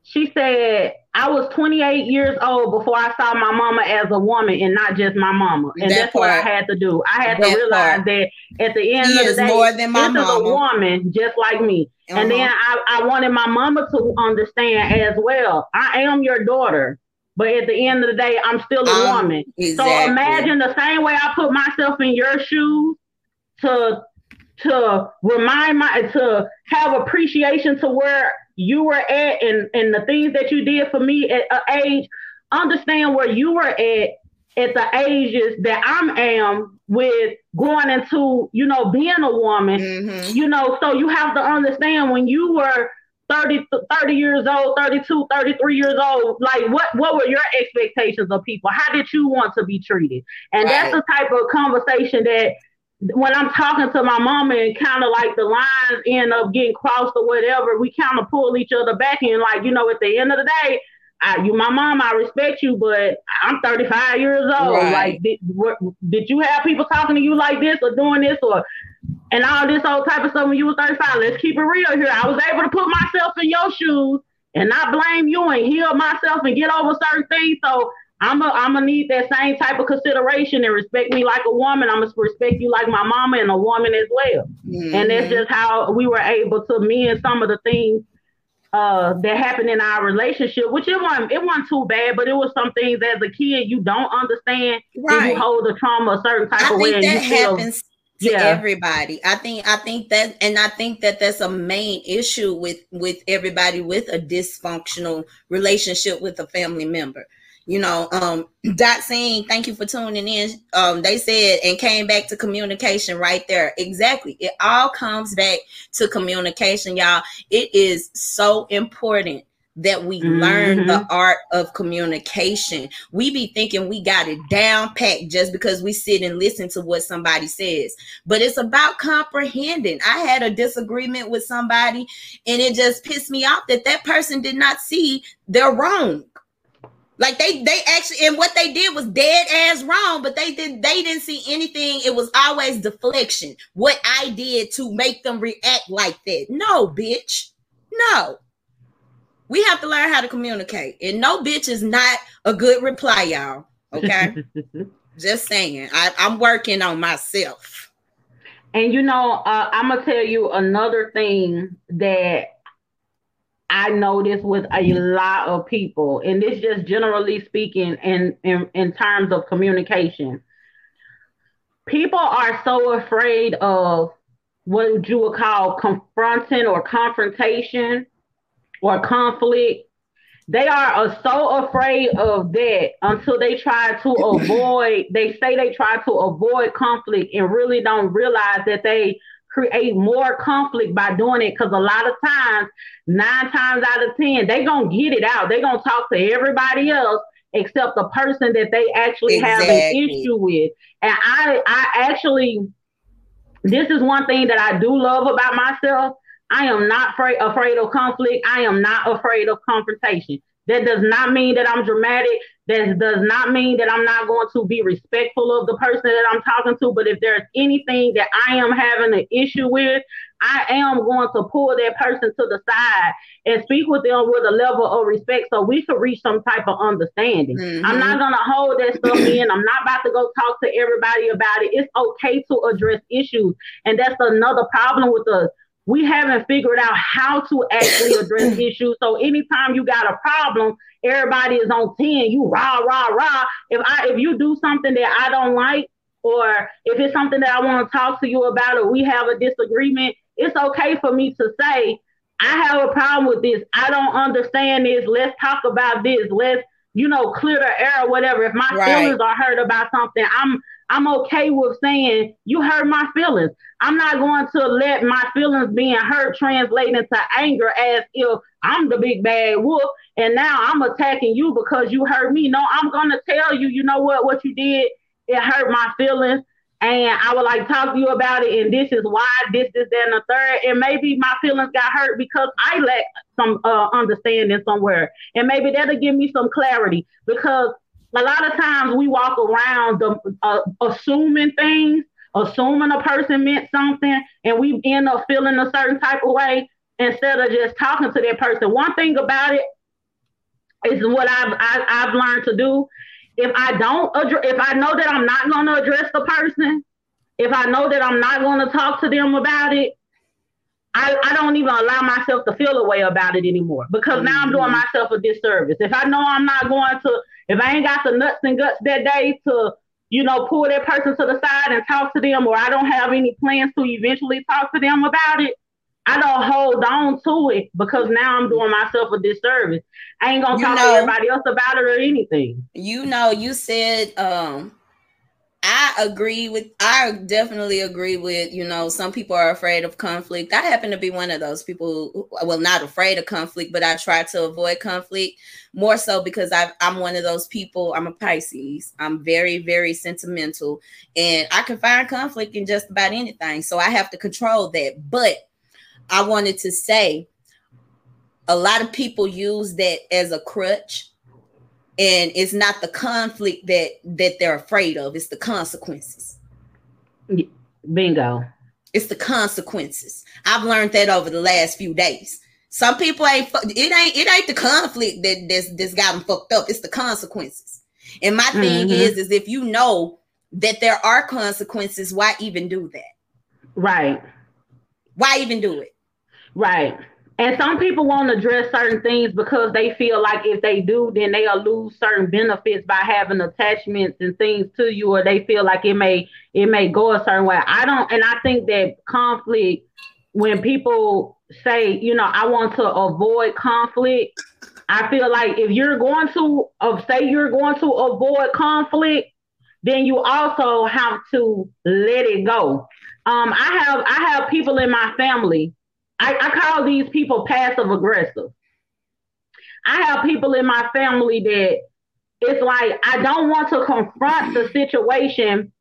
she said, I was 28 years old before I saw my mama as a woman and not just my mama. And That that's what I had to do. I had That to realize part. that at the end He of the day, more than my this is a woman just like me. And then Uh-huh. I, I wanted my mama to understand as well. I am your daughter, but at the end of the day, I'm still a Um, woman. exactly. So imagine the same way I put myself in your shoes to to remind my to have appreciation to where you were at and and the things that you did for me at an age. Understand where you were at at the ages that I'm am with going into you know being a woman Mhm. you know, so you have to understand when you were 30, 30 years old, 32, 33 years old, like what, what were your expectations of people? How did you want to be treated? And that's the type of conversation that when I'm talking to my mama and kind of like the lines end up getting crossed or whatever, we kind of pull each other back and like, you know, at the end of the day, I, you, my mom, I respect you, but I'm 35 years old. Right. Like, did, what, did you have people talking to you like this or doing this or and all this old type of stuff when you were 35. Let's keep it real here. I was able to put myself in your shoes and not blame you and heal myself and get over certain things. So I'm a, I'm gonna need that same type of consideration and respect me like a woman. I'm gonna respect you like my mama and a woman as well. And that's Mhm. just how we were able to mend some of the things uh, that happened in our relationship, which it wasn't it wasn't too bad, but it was some things as a kid you don't understand. and Right. you hold the trauma a certain type I of way I think that you feel happens to Yeah. everybody. I think I think that and I think that that's a main issue with with everybody with a dysfunctional relationship with a family member. You know, um Dot saying thank you for tuning in. Um they said and came back to communication right there. Exactly. It all comes back to communication, y'all. It is so important that we learn the art of communication. We be thinking we got it down packed just because we sit and listen to what somebody says. But it's about comprehending. I had a disagreement with somebody and it just pissed me off that that person did not see they're wrong. Like they they actually and what they did was dead ass wrong, but they didn't they didn't see anything. It was always deflection. What I did to make them react like that. No, bitch. No. We have to learn how to communicate. And no bitch is not a good reply, y'all. Okay. Just saying. I, I'm working on myself. And you know, uh, I'm gonna tell you another thing that I noticed with a lot of people, and this just generally speaking, in in, in terms of communication, people are so afraid of what you would call confronting or confrontation or conflict. They are uh, so afraid of that until they try to avoid, they say they try to avoid conflict and really don't realize that they create more conflict by doing it. Because a lot of times, nine times out of 10, they're going to get it out. They're going to talk to everybody else except the person that they actually have an issue with. And I, I actually, this is one thing that I do love about myself. I am not afraid afraid of conflict. I am not afraid of confrontation. That does not mean that I'm dramatic. That does not mean that I'm not going to be respectful of the person that I'm talking to. But if there's anything that I am having an issue with, I am going to pull that person to the side and speak with them with a level of respect so we can reach some type of understanding. Mm-hmm. I'm not going to hold that stuff in. I'm not about to go talk to everybody about it. It's okay to address issues. And that's another problem with us we haven't figured out how to actually address issues. So anytime you got a problem, everybody is on 10, you rah, rah, rah. If I if you do something that I don't like, or if it's something that I want to talk to you about, or we have a disagreement, it's okay for me to say, I have a problem with this. I don't understand this. Let's talk about this. Let's, you know, clear the air or whatever. If my right. feelings are hurt about something, I'm I'm okay with saying you hurt my feelings. I'm not going to let my feelings being hurt translate into anger as if I'm the big bad wolf and now I'm attacking you because you hurt me. No, I'm gonna tell you, you know what, what you did, it hurt my feelings. And I would like talk to you about it, and this is why, this, is that, and the third. And maybe my feelings got hurt because I lack some uh, understanding somewhere. And maybe that'll give me some clarity because a lot of times we walk around the, uh, assuming things, assuming a person meant something, and we end up feeling a certain type of way instead of just talking to that person. One thing about it is what I've I, have i have learned to do. If I don't address, if I know that I'm not going to address the person, if I know that I'm not going to talk to them about it, I, I don't even allow myself to feel a way about it anymore because now I'm doing mm-hmm. myself a disservice. If I know I'm not going to if I ain't got the nuts and guts that day to, you know, pull that person to the side and talk to them, or I don't have any plans to eventually talk to them about it, I don't hold on to it because now I'm doing myself a disservice. I ain't gonna you talk know, to everybody else about it or anything. You know, you said um I agree with I definitely agree with you know some people are afraid of conflict. I happen to be one of those people who, well not afraid of conflict, but I try to avoid conflict more so because I I'm one of those people. I'm a Pisces. I'm very very sentimental and I can find conflict in just about anything. So I have to control that. But I wanted to say a lot of people use that as a crutch and it's not the conflict that that they're afraid of it's the consequences. Bingo. It's the consequences. I've learned that over the last few days. Some people ain't it ain't it ain't the conflict that this this got them fucked up it's the consequences. And my thing mm-hmm. is is if you know that there are consequences why even do that? Right. Why even do it? Right and some people won't address certain things because they feel like if they do, then they'll lose certain benefits by having attachments and things to you, or they feel like it may it may go a certain way. I don't, and I think that conflict, when people say, you know, I want to avoid conflict, I feel like if you're going to uh, say you're going to avoid conflict, then you also have to let it go. Um, I have I have people in my family I, I call these people passive aggressive. I have people in my family that it's like I don't want to confront the situation.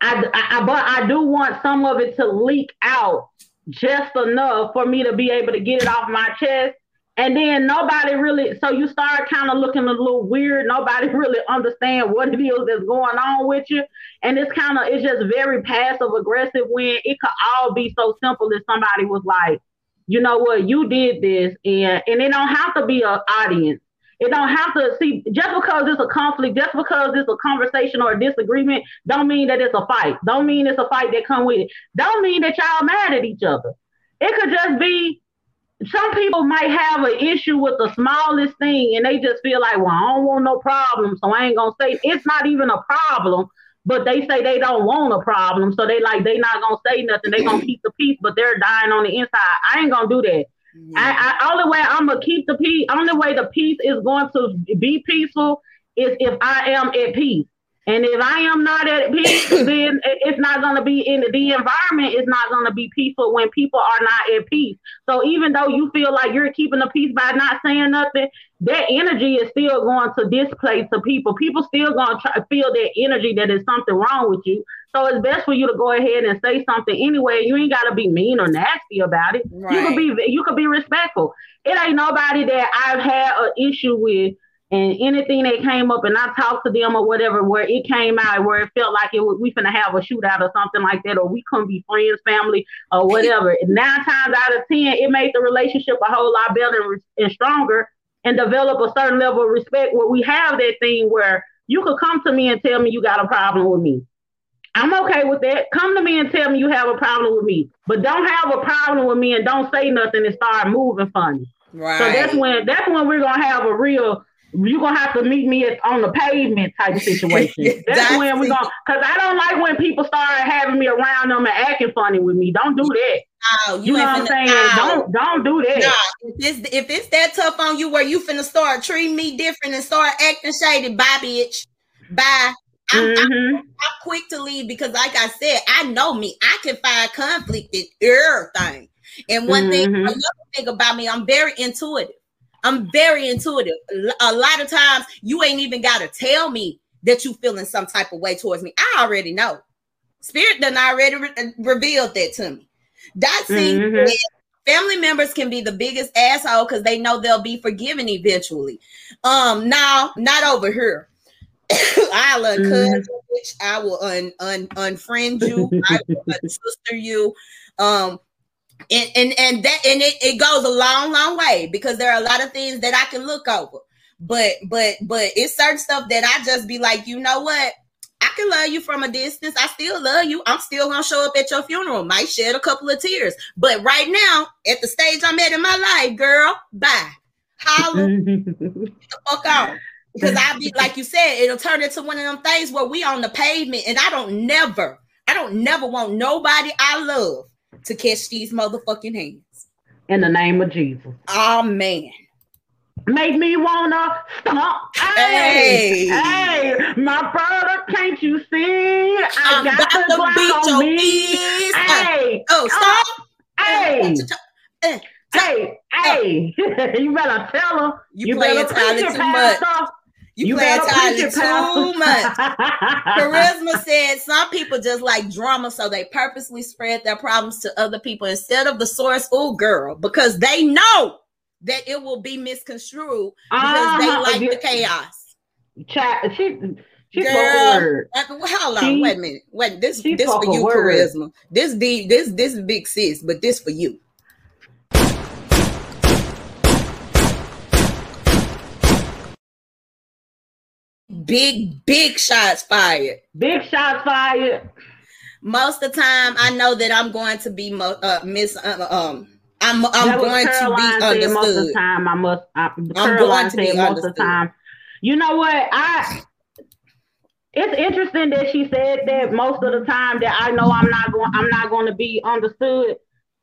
I, I, but I do want some of it to leak out just enough for me to be able to get it off my chest and then nobody really so you start kind of looking a little weird. Nobody really understand what it is that's going on with you. And it's kind of it's just very passive aggressive when it could all be so simple if somebody was like you know what? You did this. And and it don't have to be an audience. It don't have to see just because it's a conflict just because it's a conversation or a disagreement don't mean that it's a fight. Don't mean it's a fight that come with it. Don't mean that y'all mad at each other. It could just be some people might have an issue with the smallest thing and they just feel like, well, I don't want no problem, so I ain't gonna say it's not even a problem. But they say they don't want a problem, so they like they not gonna say nothing. They gonna keep the peace, but they're dying on the inside. I ain't gonna do that. Yeah. I, I only way I'm gonna keep the peace. Only way the peace is going to be peaceful is if I am at peace. And if I am not at peace, then it's not going to be in the, environment. Is not going to be peaceful when people are not at peace. So even though you feel like you're keeping the peace by not saying nothing, that energy is still going to displace the people. People still going to try, feel that energy that is something wrong with you. So it's best for you to go ahead and say something anyway. You ain't got to be mean or nasty about it. Right. You could be you could be respectful. It ain't nobody that I've had an issue with and anything that came up and I talked to them or whatever, where it came out where it felt like it was, we finna have a shootout or something like that, or we couldn't be friends, family, or whatever. Nine times out of ten, it made the relationship a whole lot better and, and stronger, and develop a certain level of respect. Where we have that thing where you could come to me and tell me you got a problem with me. I'm okay with that. Come to me and tell me you have a problem with me, but don't have a problem with me and don't say nothing and start moving funny. Right. So that's when that's when we're gonna have a real you're gonna have to meet me at, on the pavement type situation. That's when we're gonna because I don't like when people start having me around them and acting funny with me. Don't do that. You, you know what I'm saying? Don't don't do that. No, if it's if it's that tough on you where you finna start treating me different and start acting shady, bye bitch. Bye. I'm, mm-hmm. I'm, I'm, quick to leave because, like I said, I know me. I can find conflict in everything. And one mm-hmm. thing, another thing about me, I'm very intuitive. I'm very intuitive. A lot of times you ain't even got to tell me that you feeling some type of way towards me. I already know. Spirit done already re- uh, revealed that to me. That's mm-hmm. family members can be the biggest asshole because they know they'll be forgiven eventually. Um, now not over here. I'll uncut mm-hmm. I will un, un unfriend you. I will unsister you. Um, and and and that and it, it goes a long long way because there are a lot of things that i can look over. But but but it's certain stuff that i just be like you know what? I can love you from a distance. I still love you. I'm still gonna show up at your funeral. Might shed a couple of tears. But right now at the stage i'm at in my life girl bye. Holla the fuck out because i'll be like you said it'll turn into one of them things where we on the pavement and i don't never i don't never want nobody i love to catch these motherfucking hands. In the name of Jesus. Amen. Make me wanna stomp. Hey, hey, hey, my brother, can't you see? I I'm got the beat on me. Hey, oh, oh, stomp. Hey, hey, hey, hey. you better tell her. You, you play Tyler too much. You, you play Tyler too much. Charisma said some people just like drama, so they purposely spread their problems to other people instead of the source. Oh, girl, because they know that it will be misconstrued because uh-huh. they like the chaos. Chat, she, she Girl, uh, hold on, she, wait a minute. Wait, this this for you, charisma. This the this this big sis, but this for you. Big, big shots fired. Big shots fired. Most of the time, I know that I'm going to be uh, miss. Uh, um, I'm I'm going to be understood. Most of the time, I must. I, am going to be most understood. of the time. You know what? I. It's interesting that she said that most of the time that I know I'm not going. I'm not going to be understood.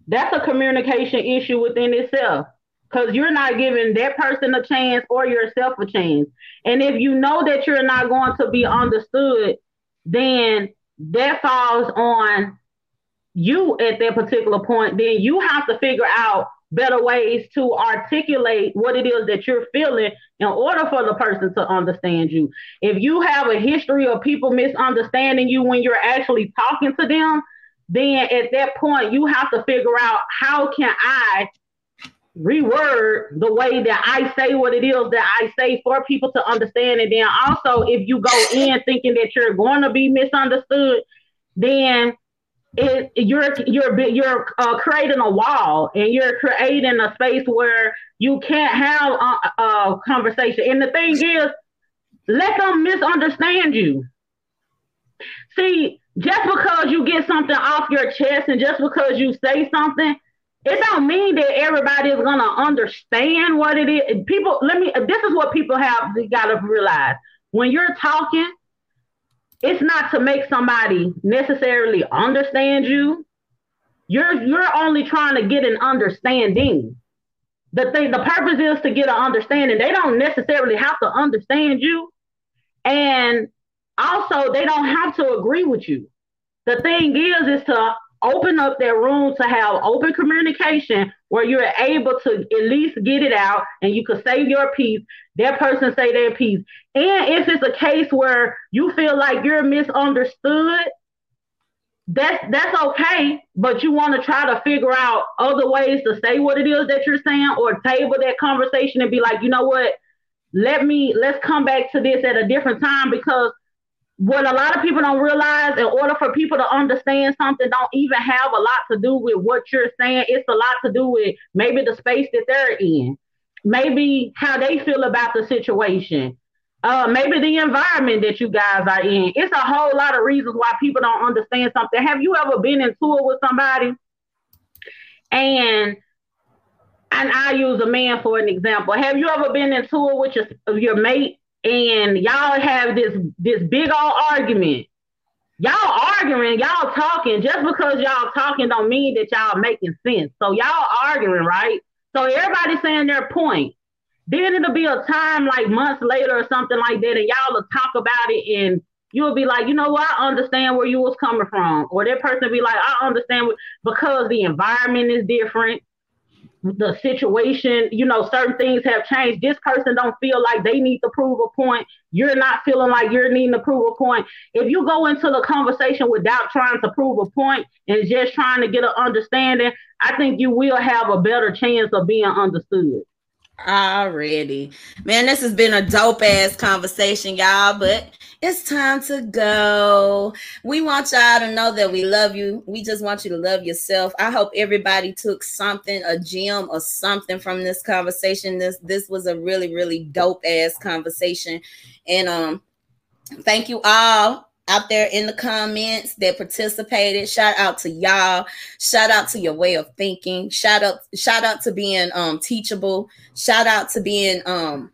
That's a communication issue within itself because you're not giving that person a chance or yourself a chance. And if you know that you're not going to be understood, then that falls on you at that particular point. Then you have to figure out better ways to articulate what it is that you're feeling in order for the person to understand you. If you have a history of people misunderstanding you when you're actually talking to them, then at that point you have to figure out how can I reword the way that I say what it is that I say for people to understand. And then also, if you go in thinking that you're going to be misunderstood, then it, you're you're you're uh, creating a wall and you're creating a space where you can't have a, a conversation. And the thing is, let them misunderstand you. See, just because you get something off your chest and just because you say something it don't mean that everybody is gonna understand what it is. People, let me. This is what people have got to realize when you're talking. It's not to make somebody necessarily understand you. You're you're only trying to get an understanding. The thing, the purpose is to get an understanding. They don't necessarily have to understand you, and also they don't have to agree with you. The thing is, is to open up that room to have open communication where you're able to at least get it out and you can say your piece, that person say their piece. And if it's a case where you feel like you're misunderstood, that's that's okay, but you want to try to figure out other ways to say what it is that you're saying or table that conversation and be like, you know what, let me let's come back to this at a different time because what a lot of people don't realize in order for people to understand something don't even have a lot to do with what you're saying. It's a lot to do with maybe the space that they're in. Maybe how they feel about the situation. Uh, maybe the environment that you guys are in. It's a whole lot of reasons why people don't understand something. Have you ever been in tour with somebody? And and I use a man for an example. Have you ever been in tour with your your mate and y'all have this this big old argument. Y'all arguing, y'all talking. Just because y'all talking don't mean that y'all making sense. So y'all arguing, right? So everybody saying their point. Then it'll be a time like months later or something like that, and y'all will talk about it, and you'll be like, you know what, I understand where you was coming from, or that person will be like, I understand because the environment is different the situation, you know, certain things have changed. This person don't feel like they need to prove a point. You're not feeling like you're needing to prove a point. If you go into the conversation without trying to prove a point and just trying to get an understanding, I think you will have a better chance of being understood. Already. Man, this has been a dope ass conversation, y'all, but it's time to go. We want y'all to know that we love you. We just want you to love yourself. I hope everybody took something, a gem or something from this conversation. This this was a really, really dope ass conversation. And um, thank you all out there in the comments that participated. Shout out to y'all. Shout out to your way of thinking. Shout out, shout out to being um teachable. Shout out to being um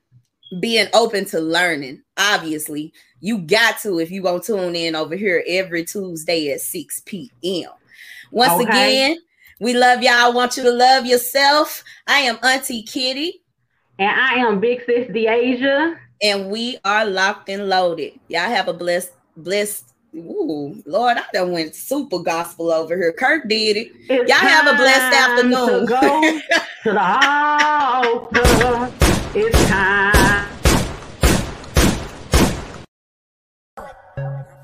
being open to learning. Obviously, you got to if you gonna tune in over here every Tuesday at 6 p.m. Once okay. again, we love y'all. I Want you to love yourself. I am Auntie Kitty. And I am Big Sis Deasia. And we are Loc't and Loaded. Y'all have a blessed blessed. Ooh, Lord, I done went super gospel over here. Kirk did it. It's Y'all have a blessed afternoon. To go to the altar. It's time.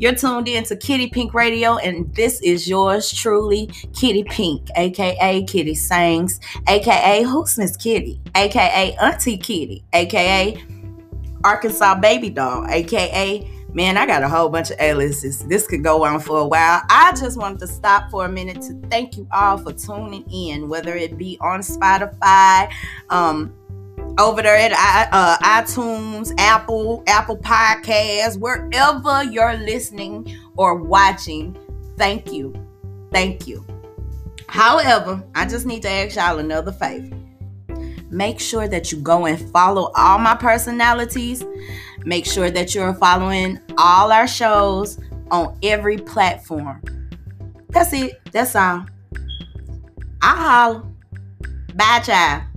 You're tuned in to Kitty Pink Radio, and this is yours truly, Kitty Pink, aka Kitty Sings, aka Who's Miss Kitty, aka Auntie Kitty, aka Arkansas Baby Doll, aka Man, I got a whole bunch of aliases. This could go on for a while. I just wanted to stop for a minute to thank you all for tuning in, whether it be on Spotify, um, over there at uh, iTunes, Apple, Apple Podcasts, wherever you're listening or watching. Thank you. Thank you. However, I just need to ask y'all another favor. Make sure that you go and follow all my personalities. Make sure that you're following all our shows on every platform. That's it. That's all. I holla. Bye, child.